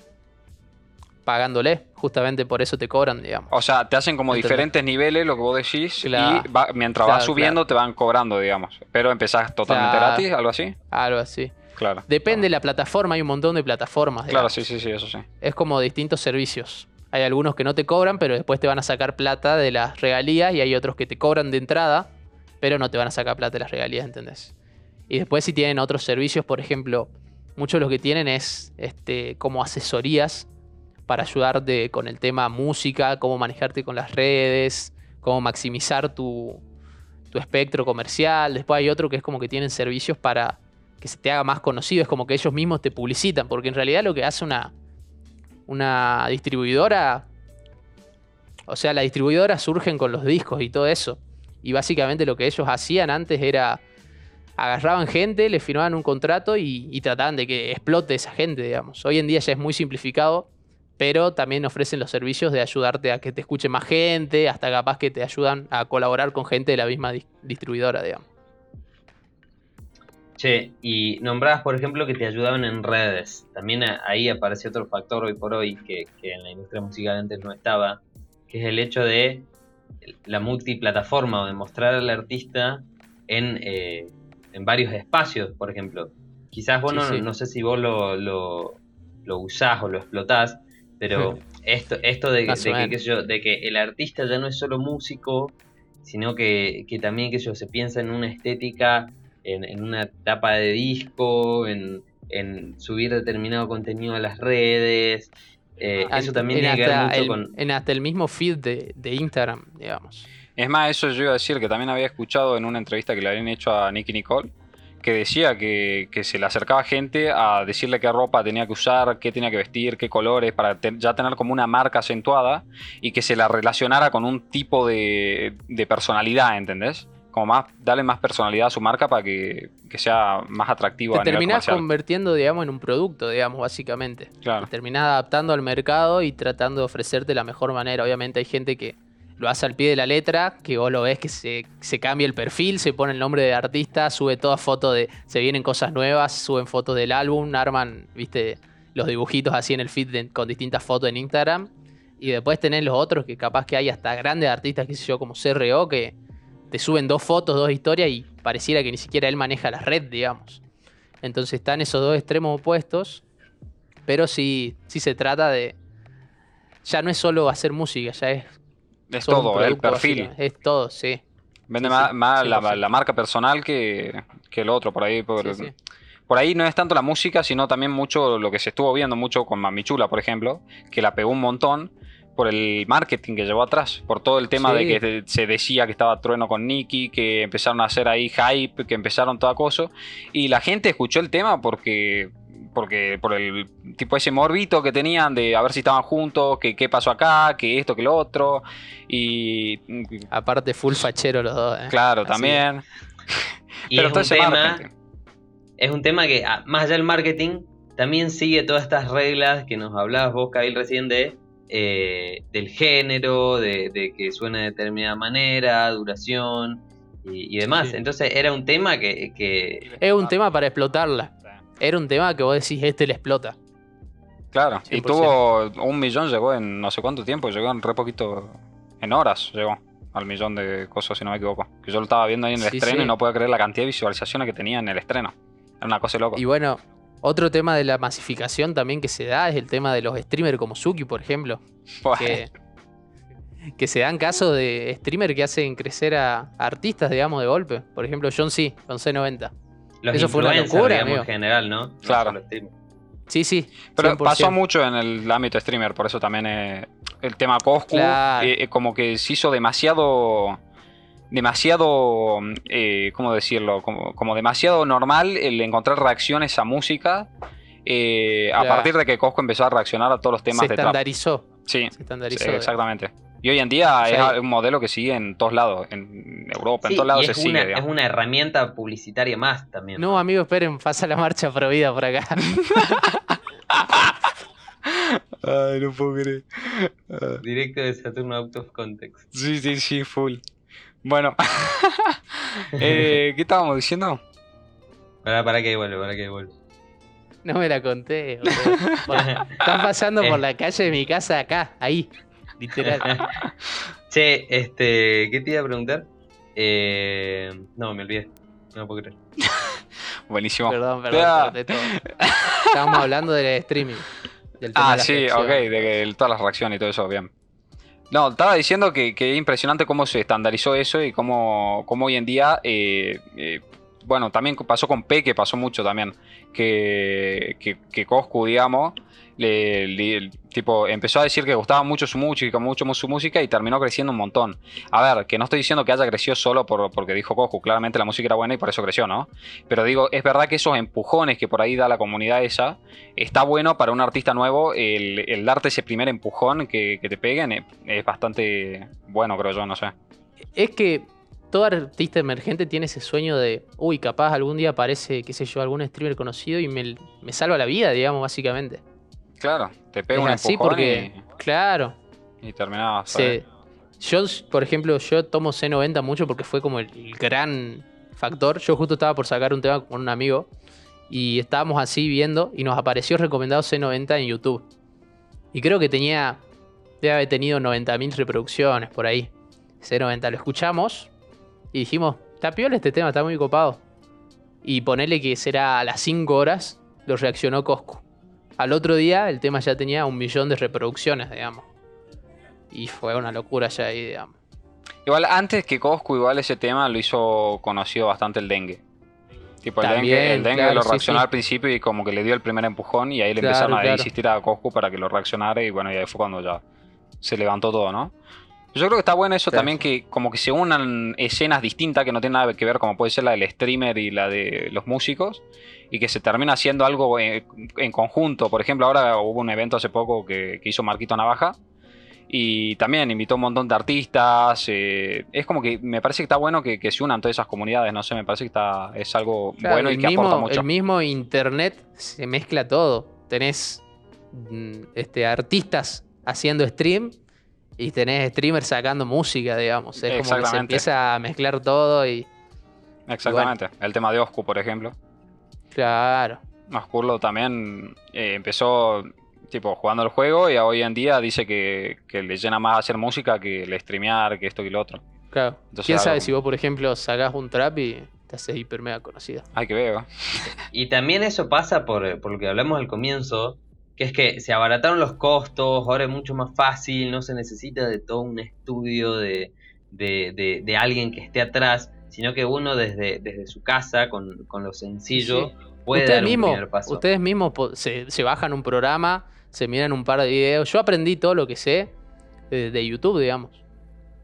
Pagándole, justamente por eso te cobran, digamos. O sea, te hacen como diferentes niveles, lo que vos decís, Claro. y va- mientras Claro, vas subiendo te van cobrando, digamos. Pero empezás totalmente gratis, algo así. Algo así. Claro. Depende de la plataforma, hay un montón de plataformas. Claro, sí, sí, sí, eso sí. Es como distintos servicios. Hay algunos que no te cobran, pero después te van a sacar plata de las regalías y hay otros que te cobran de entrada, pero no te van a sacar plata de las regalías, ¿entendés? Y después si tienen otros servicios, por ejemplo, muchos lo que tienen es este, como asesorías para ayudarte con el tema música, cómo manejarte con las redes, cómo maximizar tu, tu espectro comercial. Después hay otro que es como que tienen servicios para que se te haga más conocido, es como que ellos mismos te publicitan, porque en realidad lo que hace una, una distribuidora, o sea, las distribuidoras surgen con los discos y todo eso. Y básicamente lo que ellos hacían antes era agarraban gente, le firmaban un contrato y, y trataban de que explote esa gente, digamos. Hoy en día ya es muy simplificado, pero también ofrecen los servicios de ayudarte a que te escuche más gente, hasta capaz que te ayudan a colaborar con gente de la misma dis- distribuidora, digamos. Che, y nombrabas, por ejemplo, que te ayudaban en redes. También ahí aparece otro factor hoy por hoy que, que en la industria musical antes no estaba, que es el hecho de la multiplataforma o de mostrar al artista en, eh, en varios espacios, por ejemplo. Quizás vos Sí, no, sí. no sé si vos lo, lo, lo usás o lo explotás, pero esto, esto de, que, menos. qué sé yo, de que el artista ya no es solo músico, sino que, que también que yo, se piensa en una estética, en, en una etapa de disco, en, en subir determinado contenido a las redes. eh, eso también en tiene que ver mucho el, con... en hasta el mismo feed de, de Instagram, digamos. Es más, eso yo iba a decir que también había escuchado en una entrevista que le habían hecho a Nicky Nicole, que decía que, que se le acercaba gente a decirle qué ropa tenía que usar, qué tenía que vestir, qué colores, para te- ya tener como una marca acentuada y que se la relacionara con un tipo de, de personalidad, ¿entendés? Como más, darle más personalidad a su marca para que, que sea más atractivo Te a nivel terminás comercial. convirtiendo, digamos, en un producto, digamos, básicamente. Claro. Te terminás adaptando al mercado y tratando de ofrecerte la mejor manera. Obviamente hay gente que lo hace al pie de la letra, que vos lo ves que se, se cambia el perfil, se pone el nombre de artista, sube todas fotos de. Se vienen cosas nuevas, suben fotos del álbum, arman, viste, los dibujitos así en el feed con distintas fotos en Instagram. Y después tenés los otros que capaz que hay hasta grandes artistas, qué sé yo, como CRO, que te suben dos fotos, dos historias y pareciera que ni siquiera él maneja la red, digamos. Entonces están esos dos extremos opuestos, pero sí, sí se trata de... Ya no es solo hacer música, ya es... Es todo todo, el perfil. Es todo, sí. Vende Sí, más, sí, más la, 100%. la marca personal que, que el otro, por ahí. Por, ahí no es tanto la música, sino también mucho lo que se estuvo viendo mucho con Mamichula, por ejemplo, que la pegó un montón por el marketing que llevó atrás, por todo el tema de que se- se decía que estaba trueno con Nicky, que empezaron a hacer ahí hype, que empezaron todo acoso, y la gente escuchó el tema porque porque por el tipo ese morbito que tenían de a ver si estaban juntos, que qué pasó acá, que esto, que lo otro, y Aparte full fachero los dos. ¿eh? claro, Así. también. Y Pero es todo un ese tema... marketing. es un tema que, ah, más allá del marketing, también sigue todas estas reglas que nos hablabas vos, Kabil, recién de, eh, del género, de, de que suene de determinada manera, duración y, y demás. Sí. Entonces era un tema que, que Es un tema para explotarla. Era un tema que vos decís, este le explota. Claro, y 100%. tuvo un millón, llegó en no sé cuánto tiempo, llegó en re poquito, en horas llegó al millón de cosas, si no me equivoco. Que yo lo estaba viendo ahí en el Sí, estreno sí. y no podía creer la cantidad de visualizaciones que tenía en el estreno. Era una cosa de loco. Y bueno, otro tema de la masificación también que se da es el tema de los streamers como Suki, por ejemplo. Que, que se dan casos de streamers que hacen crecer a, a artistas, digamos, de golpe. Por ejemplo, John C. con C90. Los Eso fue una locura, digamos, en general, ¿no? Claro. Sí, sí. pero 100%. pasó mucho en el ámbito streamer, por eso también eh, el tema Coscu, Claro. eh, eh, como que se hizo demasiado. Demasiado. eh, ¿Cómo decirlo? Como, como demasiado normal el encontrar reacciones a música. eh, a partir de que Coscu empezó a reaccionar a todos los temas se de trap. estandarizó. Sí, Se estandarizó. sí, exactamente. Y hoy en día Sí. es un modelo que sigue en todos lados. En Europa, en todos lados se es, sigue. una, es una herramienta publicitaria más también. No, amigo, esperen, pasa la marcha prohibida por acá. Ay, no puedo creer. Directo de Saturno Out of Context. Sí, sí, sí, full. Bueno, eh, ¿qué estábamos diciendo? Para, para que vuelve, para que vuelve. No me la conté. Están pasando por Eh. la calle de mi casa acá, ahí. Literal. che, este, ¿qué te iba a preguntar? Eh, no, me olvidé. No puedo creer. Buenísimo. Perdón, perdón, todo. Estábamos hablando del streaming. Del tema Ah, las sí, reacciones. ok, de todas las reacciones y todo eso, bien. No, estaba diciendo que, que es impresionante cómo se estandarizó eso y cómo, cómo hoy en día, eh, eh, bueno, también pasó con Peque, pasó mucho también, que, que, que Coscu, digamos, le, le- tipo, empezó a decir que gustaba mucho su música, mucho su música y terminó creciendo un montón. A ver, que no estoy diciendo que haya crecido solo por, porque dijo Coscu, claramente la música era buena y por eso creció, ¿no? Pero digo, es verdad que esos empujones que por ahí da la comunidad esa, está bueno para un artista nuevo el, el darte ese primer empujón que, te peguen, es, es bastante bueno, creo yo, no sé. Es que todo artista emergente tiene ese sueño de, uy, capaz algún día aparece, qué sé yo, algún streamer conocido y me, me salva la vida, digamos, básicamente. Claro, te pega es un así empujón porque, claro, y, terminás. se- yo, por ejemplo, yo tomo C90 mucho porque fue como el, el gran factor. Yo justo estaba por sacar un tema con un amigo y estábamos así viendo y nos apareció recomendado C90 en YouTube. Y creo que tenía, debe haber tenido 90.000 reproducciones por ahí. C90, lo escuchamos y dijimos, está piola este tema, está muy copado. Y ponerle que será a las 5 horas, lo reaccionó Coscu. Al otro día el tema ya tenía un millón de reproducciones, digamos. Y fue una locura ya ahí, digamos. Igual antes que Coscu, igual ese tema lo hizo conocido bastante el dengue. Tipo, el También, dengue, el dengue claro, lo sí, reaccionó sí. al principio y como que le dio el primer empujón y ahí le Claro, empezaron a claro. insistir a Coscu para que lo reaccionara y bueno, y ahí fue cuando ya se levantó todo, ¿no? Yo creo que está bueno eso Claro. también que como que se unan escenas distintas que no tienen nada que ver como puede ser la del streamer y la de los músicos y que se termina haciendo algo en, en conjunto. Por ejemplo, ahora hubo un evento hace poco que, que hizo Marquito Navaja y también invitó un montón de artistas. eh, es como que me parece que está bueno que, que se unan todas esas comunidades, no sé, me parece que está, es algo Claro, bueno y que mismo, aporta mucho. El mismo internet se mezcla todo. Tenés mm, este, artistas haciendo stream y tenés streamers sacando música, digamos. Es como que se empieza a mezclar todo y. Exactamente. El tema de Oscu, por ejemplo. Claro. Oscurlo también eh, empezó tipo jugando el juego y hoy en día dice que, que le llena más hacer música que el streamear, que esto y lo otro. Claro. Entonces, ¿Quién sabe si vos, por ejemplo, sacás un trap y te haces hiper mega conocido? Hay que ver, ¿eh? Y también eso pasa por, por lo que hablamos al comienzo, que es que se abarataron los costos, ahora es mucho más fácil, no se necesita de todo un estudio de, de, de- de alguien que esté atrás, sino que uno desde, desde su casa, con, con lo sencillo, puede ustedes dar un primer paso. ustedes mismos se, se bajan un programa, se miran un par de videos. Yo aprendí todo lo que sé de, de YouTube, digamos.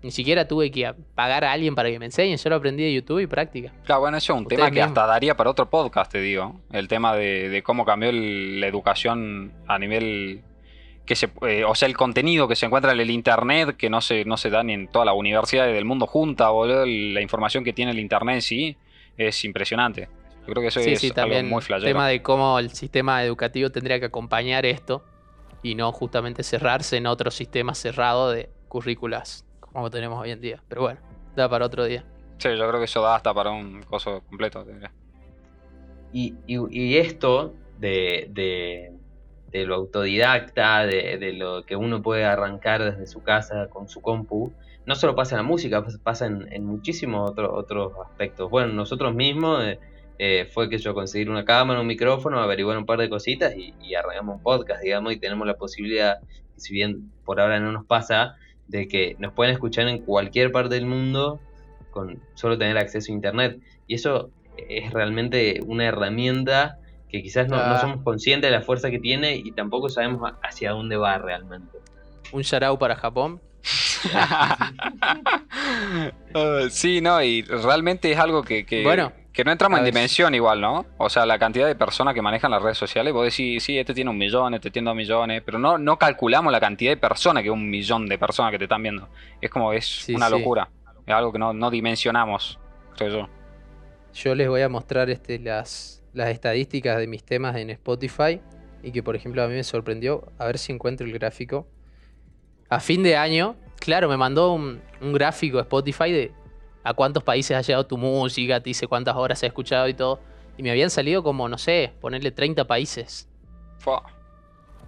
Ni siquiera tuve que pagar a alguien para que me enseñen, yo lo aprendí de YouTube y práctica. Claro, bueno, eso es un Ustedes tema que mismos. hasta daría para otro podcast, te digo. El tema de, de cómo cambió el- la educación a nivel que se, eh, o sea, el contenido que se encuentra en el internet, que no se, no se da ni en todas las universidades del mundo junta, boludo, el- la información que tiene el internet en sí es impresionante. Yo creo que eso sí, es sí, algo también muy el flashero. tema de cómo el sistema educativo tendría que acompañar esto y no justamente cerrarse en otro sistema cerrado de currículas como tenemos hoy en día. Pero bueno, da para otro día. Sí, yo creo que eso da hasta para un coso completo. Y, y- y esto de, de- de lo autodidacta, de, de lo que uno puede arrancar desde su casa con su compu, no solo pasa en la música, pas- pasa en, en muchísimos otros otros aspectos. Bueno, nosotros mismos eh, eh, fue que yo conseguir una cámara, un micrófono, averiguar un par de cositas y, y arrancamos un podcast, digamos, y tenemos la posibilidad, si bien por ahora no nos pasa, de que nos pueden escuchar en cualquier parte del mundo con solo tener acceso a internet. Y eso es realmente una herramienta que quizás no, no Ah. somos conscientes de la fuerza que tiene y tampoco sabemos hacia dónde va realmente. Un shout para Japón. Uh, sí, no, y realmente es algo que, que, Bueno, que no entramos en dimensión igual, ¿no? O sea, la cantidad de personas que manejan las redes sociales, vos decís, sí, este tiene un millón, este tiene dos millones, pero no, no calculamos la cantidad de personas que un millón de personas que te están viendo. Es como, es Sí, una sí. locura. Es algo que no, no dimensionamos, creo yo. Yo les voy a mostrar este, las, las estadísticas de mis temas en Spotify y que por ejemplo a mí me sorprendió, a ver si encuentro el gráfico. A fin de año, claro, me mandó un, un gráfico Spotify de a cuántos países ha llegado tu música, te dice cuántas horas has escuchado y todo. Y me habían salido como, no sé, ponerle 30 países. Fua.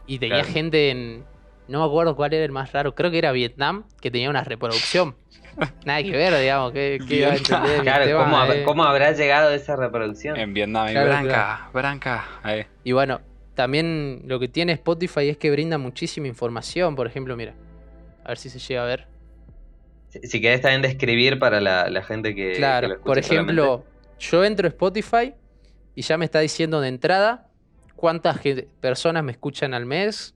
Y tenía Claro. gente en... No me acuerdo cuál era el más raro, creo que era Vietnam, que tenía una reproducción. Nada que ver, digamos, que, que iba a entender de mi Claro, tema, ¿cómo, eh. cómo habrá llegado esa reproducción? En Vietnam, Claro, Branca, Branca. Ahí. Y bueno, también lo que tiene Spotify es que brinda muchísima información. Por ejemplo, mira, a ver si se llega a ver. Si, si querés también describir para la, la gente que. que claro, lo por ejemplo, solamente. yo entro a Spotify y ya me está diciendo de entrada cuántas personas me escuchan al mes,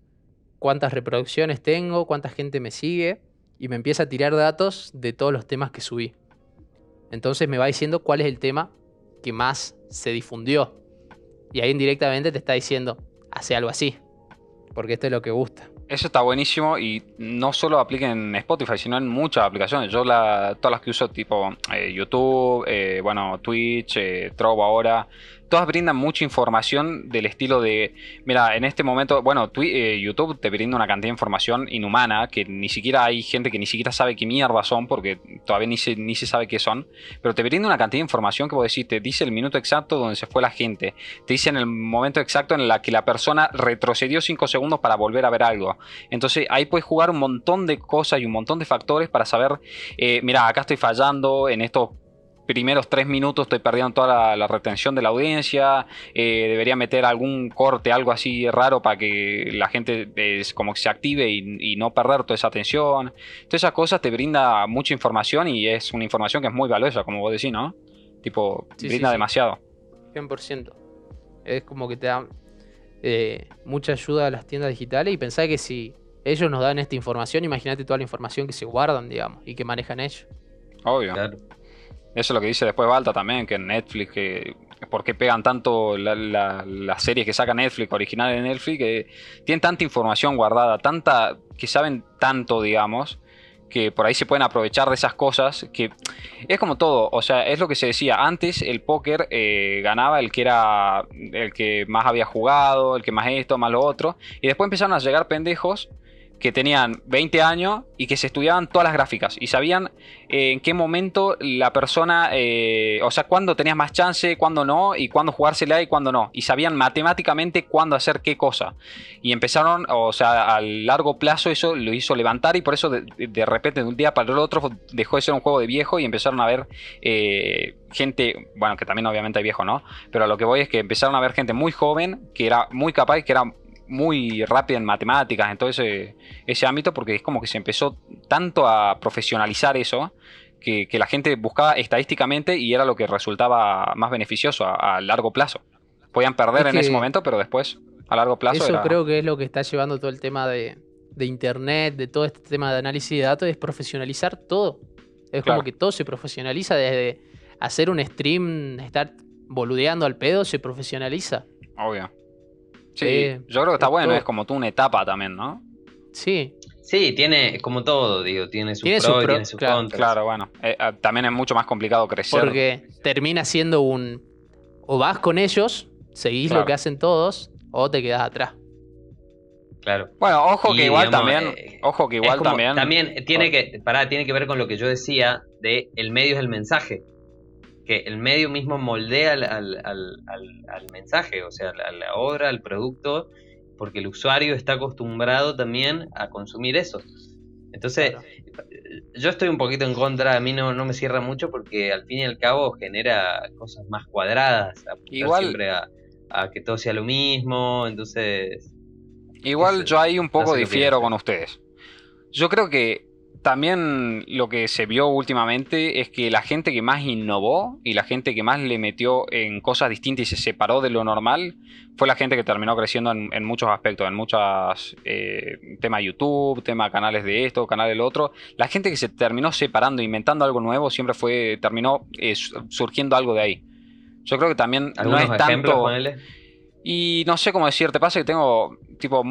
cuántas reproducciones tengo, cuánta gente me sigue y me empieza a tirar datos de todos los temas que subí. Entonces me va diciendo cuál es el tema que más se difundió. Y ahí indirectamente te está diciendo, hace algo así, porque esto es lo que gusta. Eso está buenísimo y no solo aplica en Spotify, sino en muchas aplicaciones. Yo la, todas las que uso, tipo eh, YouTube, eh, bueno, Twitch, eh, Trovo ahora, todas brindan mucha información del estilo de, mira, en este momento, bueno, eh, YouTube te brinda una cantidad de información inhumana que ni siquiera hay gente que ni siquiera sabe qué mierda son porque todavía ni se, ni se sabe qué son, pero te brinda una cantidad de información que vos decís, te dice el minuto exacto donde se fue la gente, te dice en el momento exacto en la que la persona retrocedió 5 segundos para volver a ver algo. Entonces ahí puedes jugar un montón de cosas y un montón de factores para saber, eh, mira, acá estoy fallando, en estos primeros tres minutos estoy perdiendo toda la, la retención de la audiencia, eh, debería meter algún corte, algo así raro para que la gente eh, como que se active y, y no perder toda esa atención. Todas esas cosas te brinda mucha información y es una información que es muy valiosa, como vos decís, ¿no? Tipo, Sí, brinda sí. demasiado. 100%. Es como que te dan eh, mucha ayuda a las tiendas digitales y pensá que si ellos nos dan esta información, imagínate toda la información que se guardan, digamos, y que manejan ellos. Obvio. Claro. Eso es lo que dice después Balta también, que Netflix, que por qué pegan tanto la- las series que saca Netflix, originales de Netflix, que tienen tanta información guardada, tanta que saben tanto, digamos, que por ahí se pueden aprovechar de esas cosas, que es como todo, o sea, es lo que se decía, antes el póker eh, ganaba el que era el que más había jugado, el que más esto, más lo otro, y después empezaron a llegar pendejos que tenían 20 años y que se estudiaban todas las gráficas y sabían eh, en qué momento la persona, eh, o sea, cuándo tenías más chance, cuándo no, y cuándo jugársela y cuándo no. Y sabían matemáticamente cuándo hacer qué cosa. Y empezaron, o sea, a largo plazo eso lo hizo levantar y por eso de, de repente de un día para el otro dejó de ser un juego de viejo y empezaron a ver eh, gente, bueno, que también obviamente hay viejo, ¿no? Pero a lo que voy es que empezaron a ver gente muy joven, que era muy capaz que era muy rápida en matemáticas, en todo ese, ese ámbito, porque es como que se empezó tanto a profesionalizar eso, que, que la gente buscaba estadísticamente y era lo que resultaba más beneficioso a, a largo plazo. Podían perder Es en ese momento, pero después, a largo plazo, Eso era... creo que es lo que está llevando todo el tema de, de internet, de todo este tema de análisis de datos, es profesionalizar todo. Es Claro. como que todo se profesionaliza desde hacer un stream, estar boludeando al pedo, se profesionaliza. Obvio. Sí, Eh, yo creo que está es bueno, todo. es como tú una etapa también, ¿no? Sí, Sí, tiene, como todo, digo, tiene sus Tiene pros y pros, tiene sus claro, contras. Claro, bueno. eh, ah, también es mucho más complicado crecer. porque termina siendo un... O vas con ellos, seguís Claro. lo que hacen todos, o te quedás atrás. Claro. Bueno, ojo que Y, igual digamos, también, eh, ojo que igual como- también... tiene que, pará, tiene que ver con lo que yo decía de el medio es el mensaje. Que el medio mismo moldea al, al- al- al- mensaje, o sea, a la obra, al producto, porque el usuario está acostumbrado también a consumir eso. Entonces, Claro. yo estoy un poquito en contra, a mí no, no me cierra mucho porque al fin y al cabo genera cosas más cuadradas, Igual- siempre a, a que todo sea lo mismo, entonces... Igual yo ahí un poco no sé qué difiero con ustedes. Yo creo que también lo que se vio últimamente es que la gente que más innovó y la gente que más le metió en cosas distintas y se separó de lo normal fue la gente que terminó creciendo en, en muchos aspectos, en muchos eh, temas YouTube, temas canales de esto, canales del otro. La gente que se terminó separando, inventando algo nuevo, siempre fue terminó eh, su- surgiendo algo de ahí. Yo creo que también no ¿Algunos es tanto... ponele? Y no sé cómo decirte, pasa que tengo, tipo,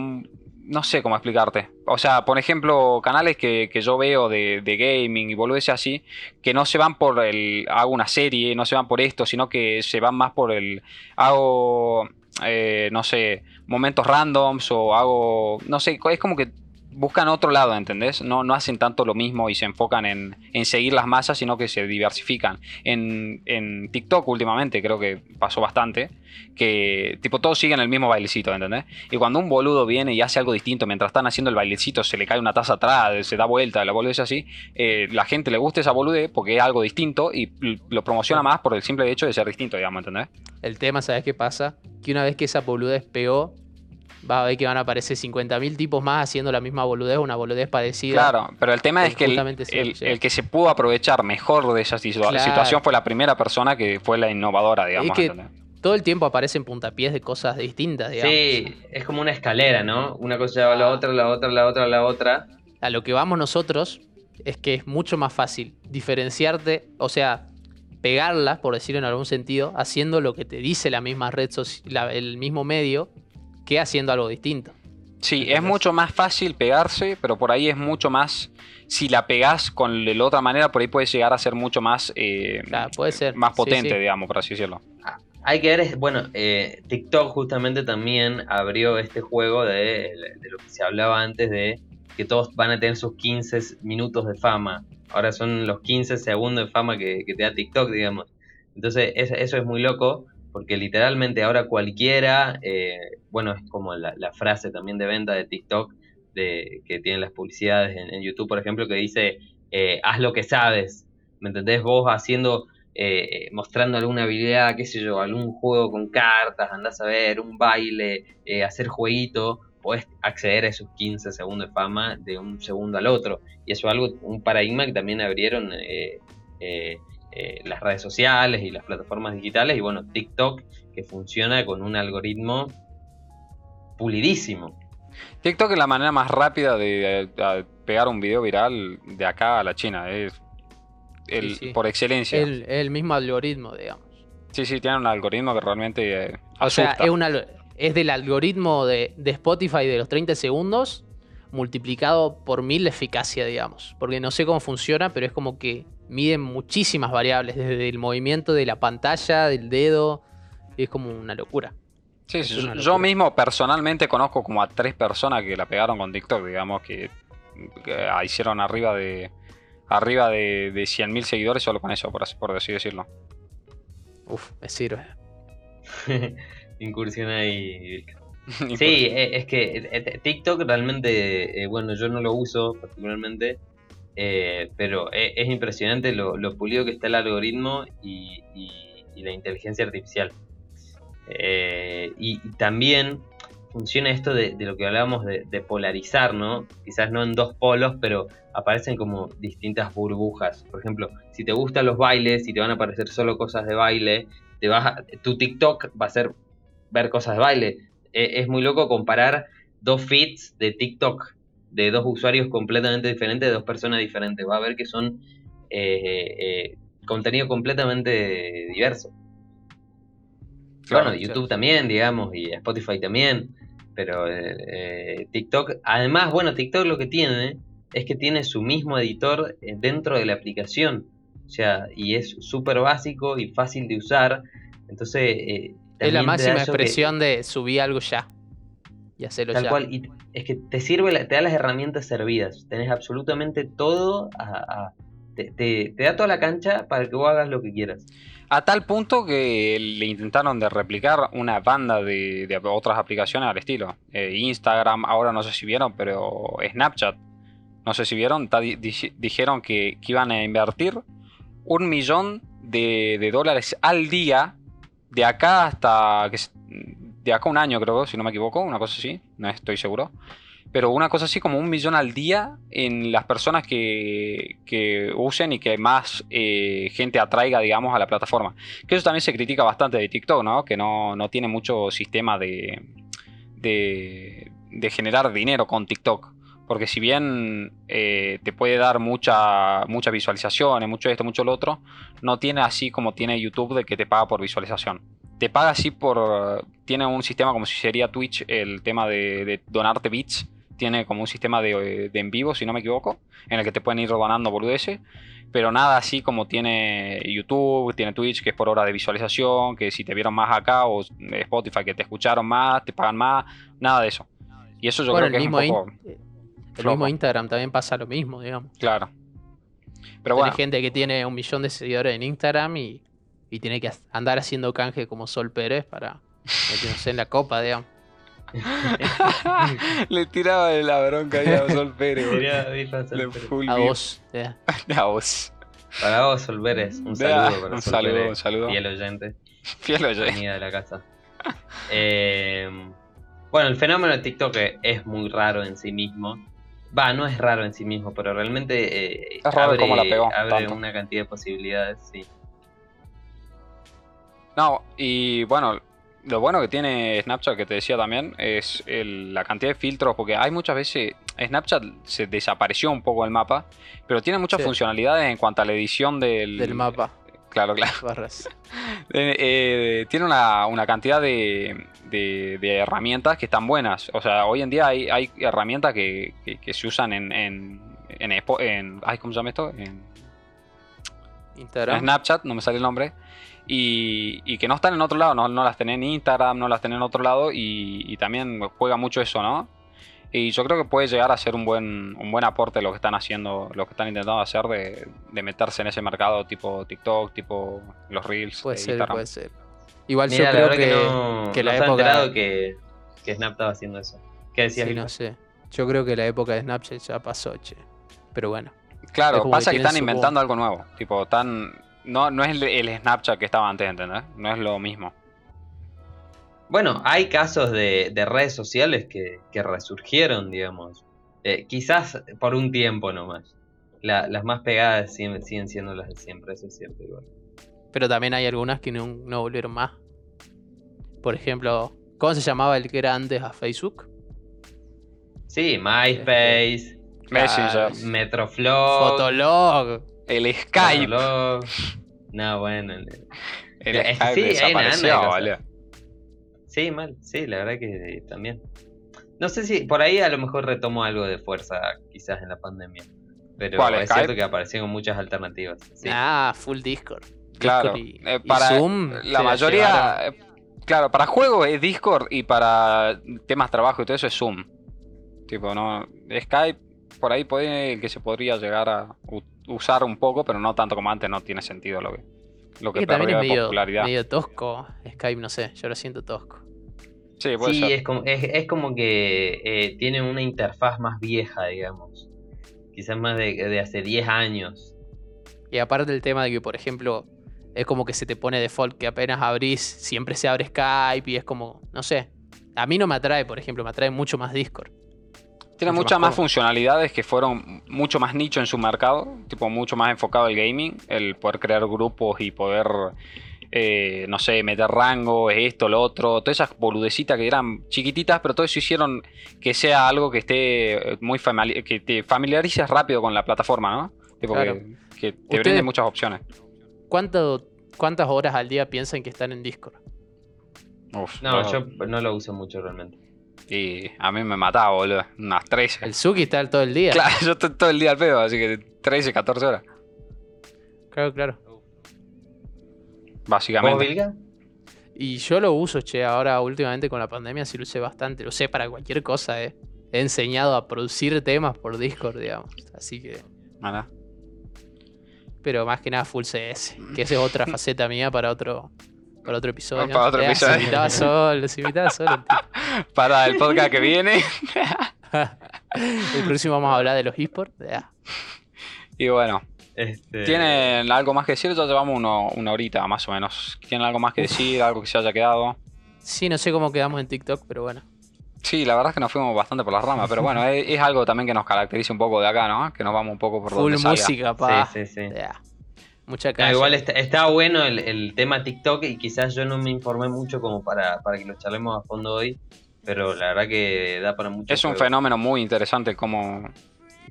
no sé cómo explicarte. O sea, por ejemplo, canales que, que yo veo de, de gaming y boludeces así, que no se van por el, hago una serie, no se van por esto, sino que se van más por el, hago, eh, no sé, momentos randoms o hago, no sé, es como que buscan otro lado, ¿entendés? No, no hacen tanto lo mismo y se enfocan en, en seguir las masas, sino que se diversifican. En, en TikTok últimamente creo que pasó bastante, que tipo todos siguen el mismo bailecito, ¿entendés? Y cuando un boludo viene y hace algo distinto, mientras están haciendo el bailecito, se le cae una taza atrás, se da vuelta, la boludez así, eh, la gente le gusta esa boludez porque es algo distinto y lo promociona más por el simple hecho de ser distinto, digamos, ¿entendés? El tema, ¿sabes qué pasa? Que una vez que esa boludez pegó, va a ver que van a aparecer 50.000 tipos más haciendo la misma boludez, una boludez parecida. Claro, pero el tema Pues es que el, que se pudo aprovechar mejor de esa Claro. situación fue la primera persona que fue la innovadora, digamos. que-. Todo el tiempo aparecen puntapiés de cosas distintas, digamos. Sí, es como una escalera, ¿no? Una cosa lleva a la otra, la otra, la otra, la otra. A lo que vamos nosotros es que es mucho más fácil diferenciarte, o sea, pegarla, por decirlo en algún sentido, haciendo lo que te dice la misma red social, el mismo medio, que haciendo algo distinto. Sí, es mucho más fácil pegarse, pero por ahí es mucho más. Si la pegás con la otra manera, por ahí puede llegar a ser mucho más. eh, Claro, puede ser. Más potente, sí. digamos, por así decirlo. Hay que ver, bueno, eh, TikTok justamente también abrió este juego de, de lo que se hablaba antes de que todos van a tener sus 15 minutos de fama. Ahora son los 15 segundos de fama que, que te da TikTok, digamos. Entonces, es- eso es muy loco, porque literalmente ahora cualquiera, eh, bueno, es como la, frase también de venta de TikTok, de, que tienen las publicidades en, en YouTube, por ejemplo, que dice, eh, haz lo que sabes. ¿Me entendés? Vos haciendo eh, mostrando alguna habilidad, qué sé yo, algún juego con cartas, andás a ver, un baile, eh, hacer jueguito, podés acceder a esos 15 segundos de fama de un segundo al otro. Y eso es algo, un paradigma que también abrieron eh, eh, las redes sociales y las plataformas digitales. Y bueno, TikTok, que funciona con un algoritmo pulidísimo. TikTok es la manera más rápida de, pegar un video viral de acá a la China. Es el, Sí, sí. por excelencia. El, el mismo algoritmo, digamos. Sí, sí, tienen un algoritmo que realmente eh, O sea, es del algoritmo de, de Spotify de los 30 segundos multiplicado por mil la eficacia, digamos. Porque no sé cómo funciona, pero es como que miden muchísimas variables, desde el movimiento de la pantalla, del dedo. Es como una locura. Sí, es sí, una yo mismo personalmente conozco como a tres personas que la pegaron con TikTok, digamos, que, que, ah, hicieron arriba de arriba de, de 100.000 seguidores solo con eso, por, así- por así decirlo. Uf, me sirve. Incursión ahí. Sí, eh, es que eh, eh, TikTok realmente, eh, bueno, yo no lo uso particularmente, eh, pero e- es impresionante lo, pulido que está el algoritmo y, la inteligencia artificial. Eh, y, también funciona esto de, lo que hablábamos de, polarizar, ¿no? Quizás no en dos polos, pero aparecen como distintas burbujas. Por ejemplo, si te gustan los bailes y te van a aparecer solo cosas de baile, te vas a- tu TikTok va a ser ver cosas de baile. Eh, es muy loco comparar dos feeds de TikTok de dos usuarios completamente diferentes, de dos personas diferentes. Va a ver que son eh, eh, contenido completamente diverso. Claro, bueno, YouTube también, digamos, y Spotify también. Pero eh, eh, TikTok, además, bueno, TikTok lo que tiene es que tiene su mismo editor dentro de la aplicación. O sea, y es súper básico y fácil de usar. Entonces, eh, Es la máxima que- expresión de subir algo ya. Y hacerlo Tal ya. cual, y es que te sirve, la- te da las herramientas servidas. Tenés absolutamente todo, a- a- te, te- te da toda la cancha para que vos hagas lo que quieras. A tal punto que le intentaron de replicar una banda de, de otras aplicaciones al estilo. Eh, Instagram, ahora no sé si vieron, pero Snapchat, no sé si vieron, ta- di- di- dijeron que, que iban a invertir un millón de, de dólares al día de acá hasta que de acá un año creo, si no me equivoco, una cosa así, no estoy seguro. pero una cosa así como un millón al día en las personas que, que usen y que más eh, gente atraiga, digamos, a la plataforma. Que eso también se critica bastante de TikTok, ¿no? Que no, no tiene mucho sistema de, de, de generar dinero con TikTok. Porque si bien eh, te puede dar mucha, muchas visualizaciones, mucho esto, mucho lo otro, no tiene así como tiene YouTube de que te paga por visualización. Te paga así por... Tiene un sistema como si sería Twitch, el tema de, de donarte bits. Tiene como un sistema de, de en vivo, si no me equivoco, en el que te pueden ir donando boludeces. Pero nada así como tiene YouTube, tiene Twitch, que es por hora de visualización, que si te vieron más acá, o Spotify, que te escucharon más, te pagan más, nada de eso. Y eso yo Bueno, creo que es un poco... el mismo Instagram también pasa lo mismo, digamos. Claro. Pero bueno, gente que tiene un millón de seguidores en Instagram y, y tiene que andar haciendo canje como Sol Pérez para meterse en la copa, digamos. le tiraba de la bronca ahí a Sol Pérez, birra Sol Le Pérez. A vos. ya. A vos. Para vos, Sol Pérez, un saludo para un Sol saludo, Pérez, un saludo. fiel oyente, Fiel oye. venida de la casa. Eh, bueno, el fenómeno de TikTok es muy raro en sí mismo. Va, no es raro en sí mismo, pero realmente eh, Es raro abre, cómo la pegó abre una cantidad de posibilidades, sí. No, y bueno, lo bueno que tiene Snapchat, que te decía también, es el- la cantidad de filtros, porque hay muchas veces, Snapchat se desapareció un poco del mapa, pero tiene muchas Sí. funcionalidades en cuanto a la edición del, Del mapa. Claro, claro. Barras. Eh, eh, tiene una, una cantidad de, de- de herramientas que están buenas. O sea, hoy en día hay, hay herramientas que, que- que se usan en, en, en, ay, ¿cómo se llama esto? En, en Instagram. Snapchat, no me sale el nombre. Y, y que no están en otro lado, no, no las tenés en Instagram, no las tenés en otro lado. Y, y también juega mucho eso, ¿no? Y yo creo que puede llegar a ser un buen, un buen aporte lo que están haciendo, lo que están intentando hacer de, de meterse en ese mercado tipo TikTok, tipo los Reels Puede de ser, Instagram. puede ser. Igual Mira, yo la creo que, que, no, que no la estaba época- enterado que, que Snap estaba haciendo eso. ¿Qué decías? Sí, no sé. Yo creo que la época de Snapchat ya pasó, che. Pero bueno. Claro, pasa que que, están su inventando algo nuevo. Tipo, tan. No, no es el, el Snapchat que estaba antes, ¿entendés? No es lo mismo. Bueno, hay casos de, de redes sociales que, que resurgieron, digamos. Eh, quizás por un tiempo nomás. La- las más pegadas siguen, siguen siendo las de siempre, eso es cierto igual. Pero también hay algunas que no, no volvieron más. Por ejemplo, ¿cómo se llamaba el que era antes a Facebook? Sí, MySpace, Messenger. Metroflog, Fotolog. El Skype. No, bueno. el- El Es Skype sí, desapareció. Sí, mal, sí, la verdad que también. No sé si por ahí a lo mejor retomo algo de fuerza, quizás en la pandemia. Pero ¿Cuál, es Skype? cierto que aparecieron muchas alternativas. Sí. Ah, full Discord. Claro. Discord y, eh, y para Zoom la mayoría. llevaron. eh, Claro, para juegos es Discord y para temas trabajo y todo eso es Zoom. Tipo, no. Skype, por ahí puede que se podría llegar a usar un poco, pero no tanto como antes, no tiene sentido lo que, lo Es que que también perdió es de medio, popularidad. medio tosco. Skype, no sé, yo lo siento tosco. Sí, puede Sí, ser. es como, es, es como que eh, tiene una interfaz más vieja, digamos. Quizás más de, de hace 10 años. Y aparte el tema de que, por ejemplo, es como que se te pone default que apenas abrís, siempre se abre Skype y es como, no sé. A mí no me atrae, por ejemplo, me atrae mucho más Discord. Tiene muchas más funcionalidades que fueron mucho más nicho en su mercado, tipo mucho más enfocado al gaming, el poder crear grupos y poder, eh, no sé, meter rango, esto, lo otro, todas esas boludecitas que eran chiquititas, pero todo eso hicieron que sea algo que esté muy familiar, que te familiarices rápido con la plataforma, ¿no? Tipo Claro. que, que te Ustedes- brinde muchas opciones. ¿Cuánto, ¿Cuántas horas al día piensan que están en Discord? Uf, No, no, yo no lo uso mucho realmente. Y a mí me mataba, boludo, unas 13. El Suki está todo el día. Claro, yo estoy todo el día al pedo, así que 13, 14 horas, claro. claro. ¿Vos, básicamente. Y yo lo uso, che, ahora últimamente con la pandemia sí lo usé bastante. Lo usé para cualquier cosa, eh. He enseñado a producir temas por Discord, digamos. Así que. Nada. Pero más que nada full CS. Que esa es otra faceta mía para otro. Para otro episodio. Para otro Eh, episodio. Se invitaba solo, se invitaba solo. Para el podcast que viene. El próximo vamos a hablar de los esports. Y bueno, Este, ¿tienen algo más que decir? Ya llevamos uno- una horita más o menos. ¿Tienen algo más que decir? ¿Algo que se haya quedado? Sí, no sé cómo quedamos en TikTok, pero bueno. Sí, la verdad es que nos fuimos bastante por las ramas, pero bueno, es, es algo también que nos caracteriza un poco de acá, ¿no? Que nos vamos un poco por Full donde salga. música, pa. Sí, sí, sí. Mucha No, calle. igual está, está bueno el, el tema TikTok y quizás yo no me informé mucho como para, para que lo charlemos a fondo hoy, pero la verdad que da para mucho. Es un juego. fenómeno muy interesante cómo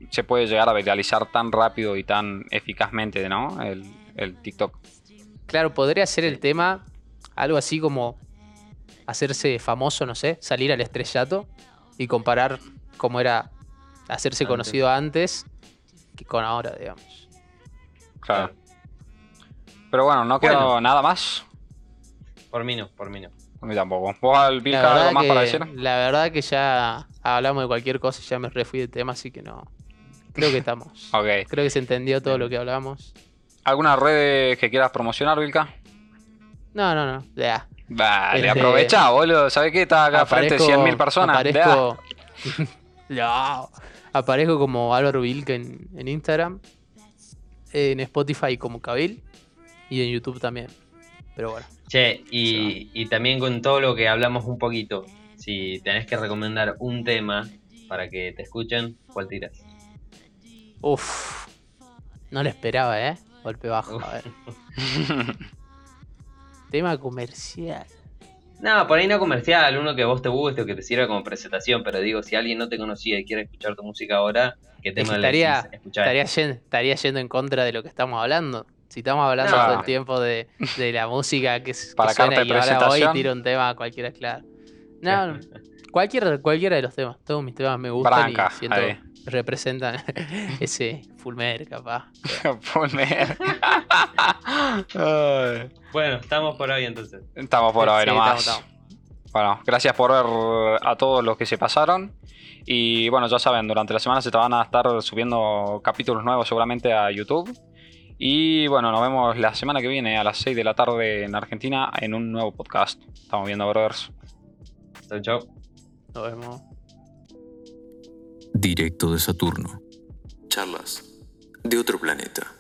se puede llegar a viralizar tan rápido y tan eficazmente, ¿no? El, el TikTok. Claro, podría ser el tema algo así como hacerse famoso, no sé, salir al estrellato y comparar cómo era hacerse Antes. conocido antes que con ahora, digamos. Claro. Pero bueno, no quedó Bueno. nada más. Por mí no, por mí no. A mí tampoco. ¿Vos, al Vilca, algo más para decir? la verdad que ya hablamos de cualquier cosa ya me refui del tema, así que no. Creo que estamos. Ok. Creo que se entendió todo lo que hablamos. ¿Alguna red que quieras promocionar, Vilca? No, no, no. Ya. Vale, Este- aprovecha, boludo. ¿Sabés qué? Está acá frente Aparezco- 100.000 personas. Aparezco. no. Aparezco como Álvaro Vilca en, en Instagram. En Spotify como Cabil. Y en YouTube también. Pero bueno. Che, y, y también con todo lo que hablamos un poquito, si tenés que recomendar un tema para que te escuchen, ¿cuál tiras? Uf. No lo esperaba, ¿eh? Golpe bajo. A ver. Tema comercial. No, por ahí no comercial, uno que vos te guste o que te sirva como presentación, pero digo, si alguien no te conocía y quiere escuchar tu música ahora, ¿qué tema que le estaría, decís? Escuchá estaría, yen- estaría yendo en contra de lo que estamos hablando. Si estamos hablando No. todo el tiempo de, de la música que, que Para suena y ahora voy y tiro un tema cualquiera, claro. No, cualquier, cualquiera de los temas. Todos mis temas me gustan Branca, y siento ahí. representan ese fulmer, capaz. Ay. Bueno, estamos por hoy entonces. Estamos por hoy Sí, nomás. estamos, estamos. Bueno, gracias por ver a todos los que se pasaron. Y bueno, ya saben, durante la semana se te van a estar subiendo capítulos nuevos seguramente a YouTube. Y bueno, nos vemos la semana que viene a las 6 de la tarde en Argentina en un nuevo podcast. Estamos viendo, brothers. Chau, chau. Nos vemos. Directo de Saturno. Charlas de otro planeta.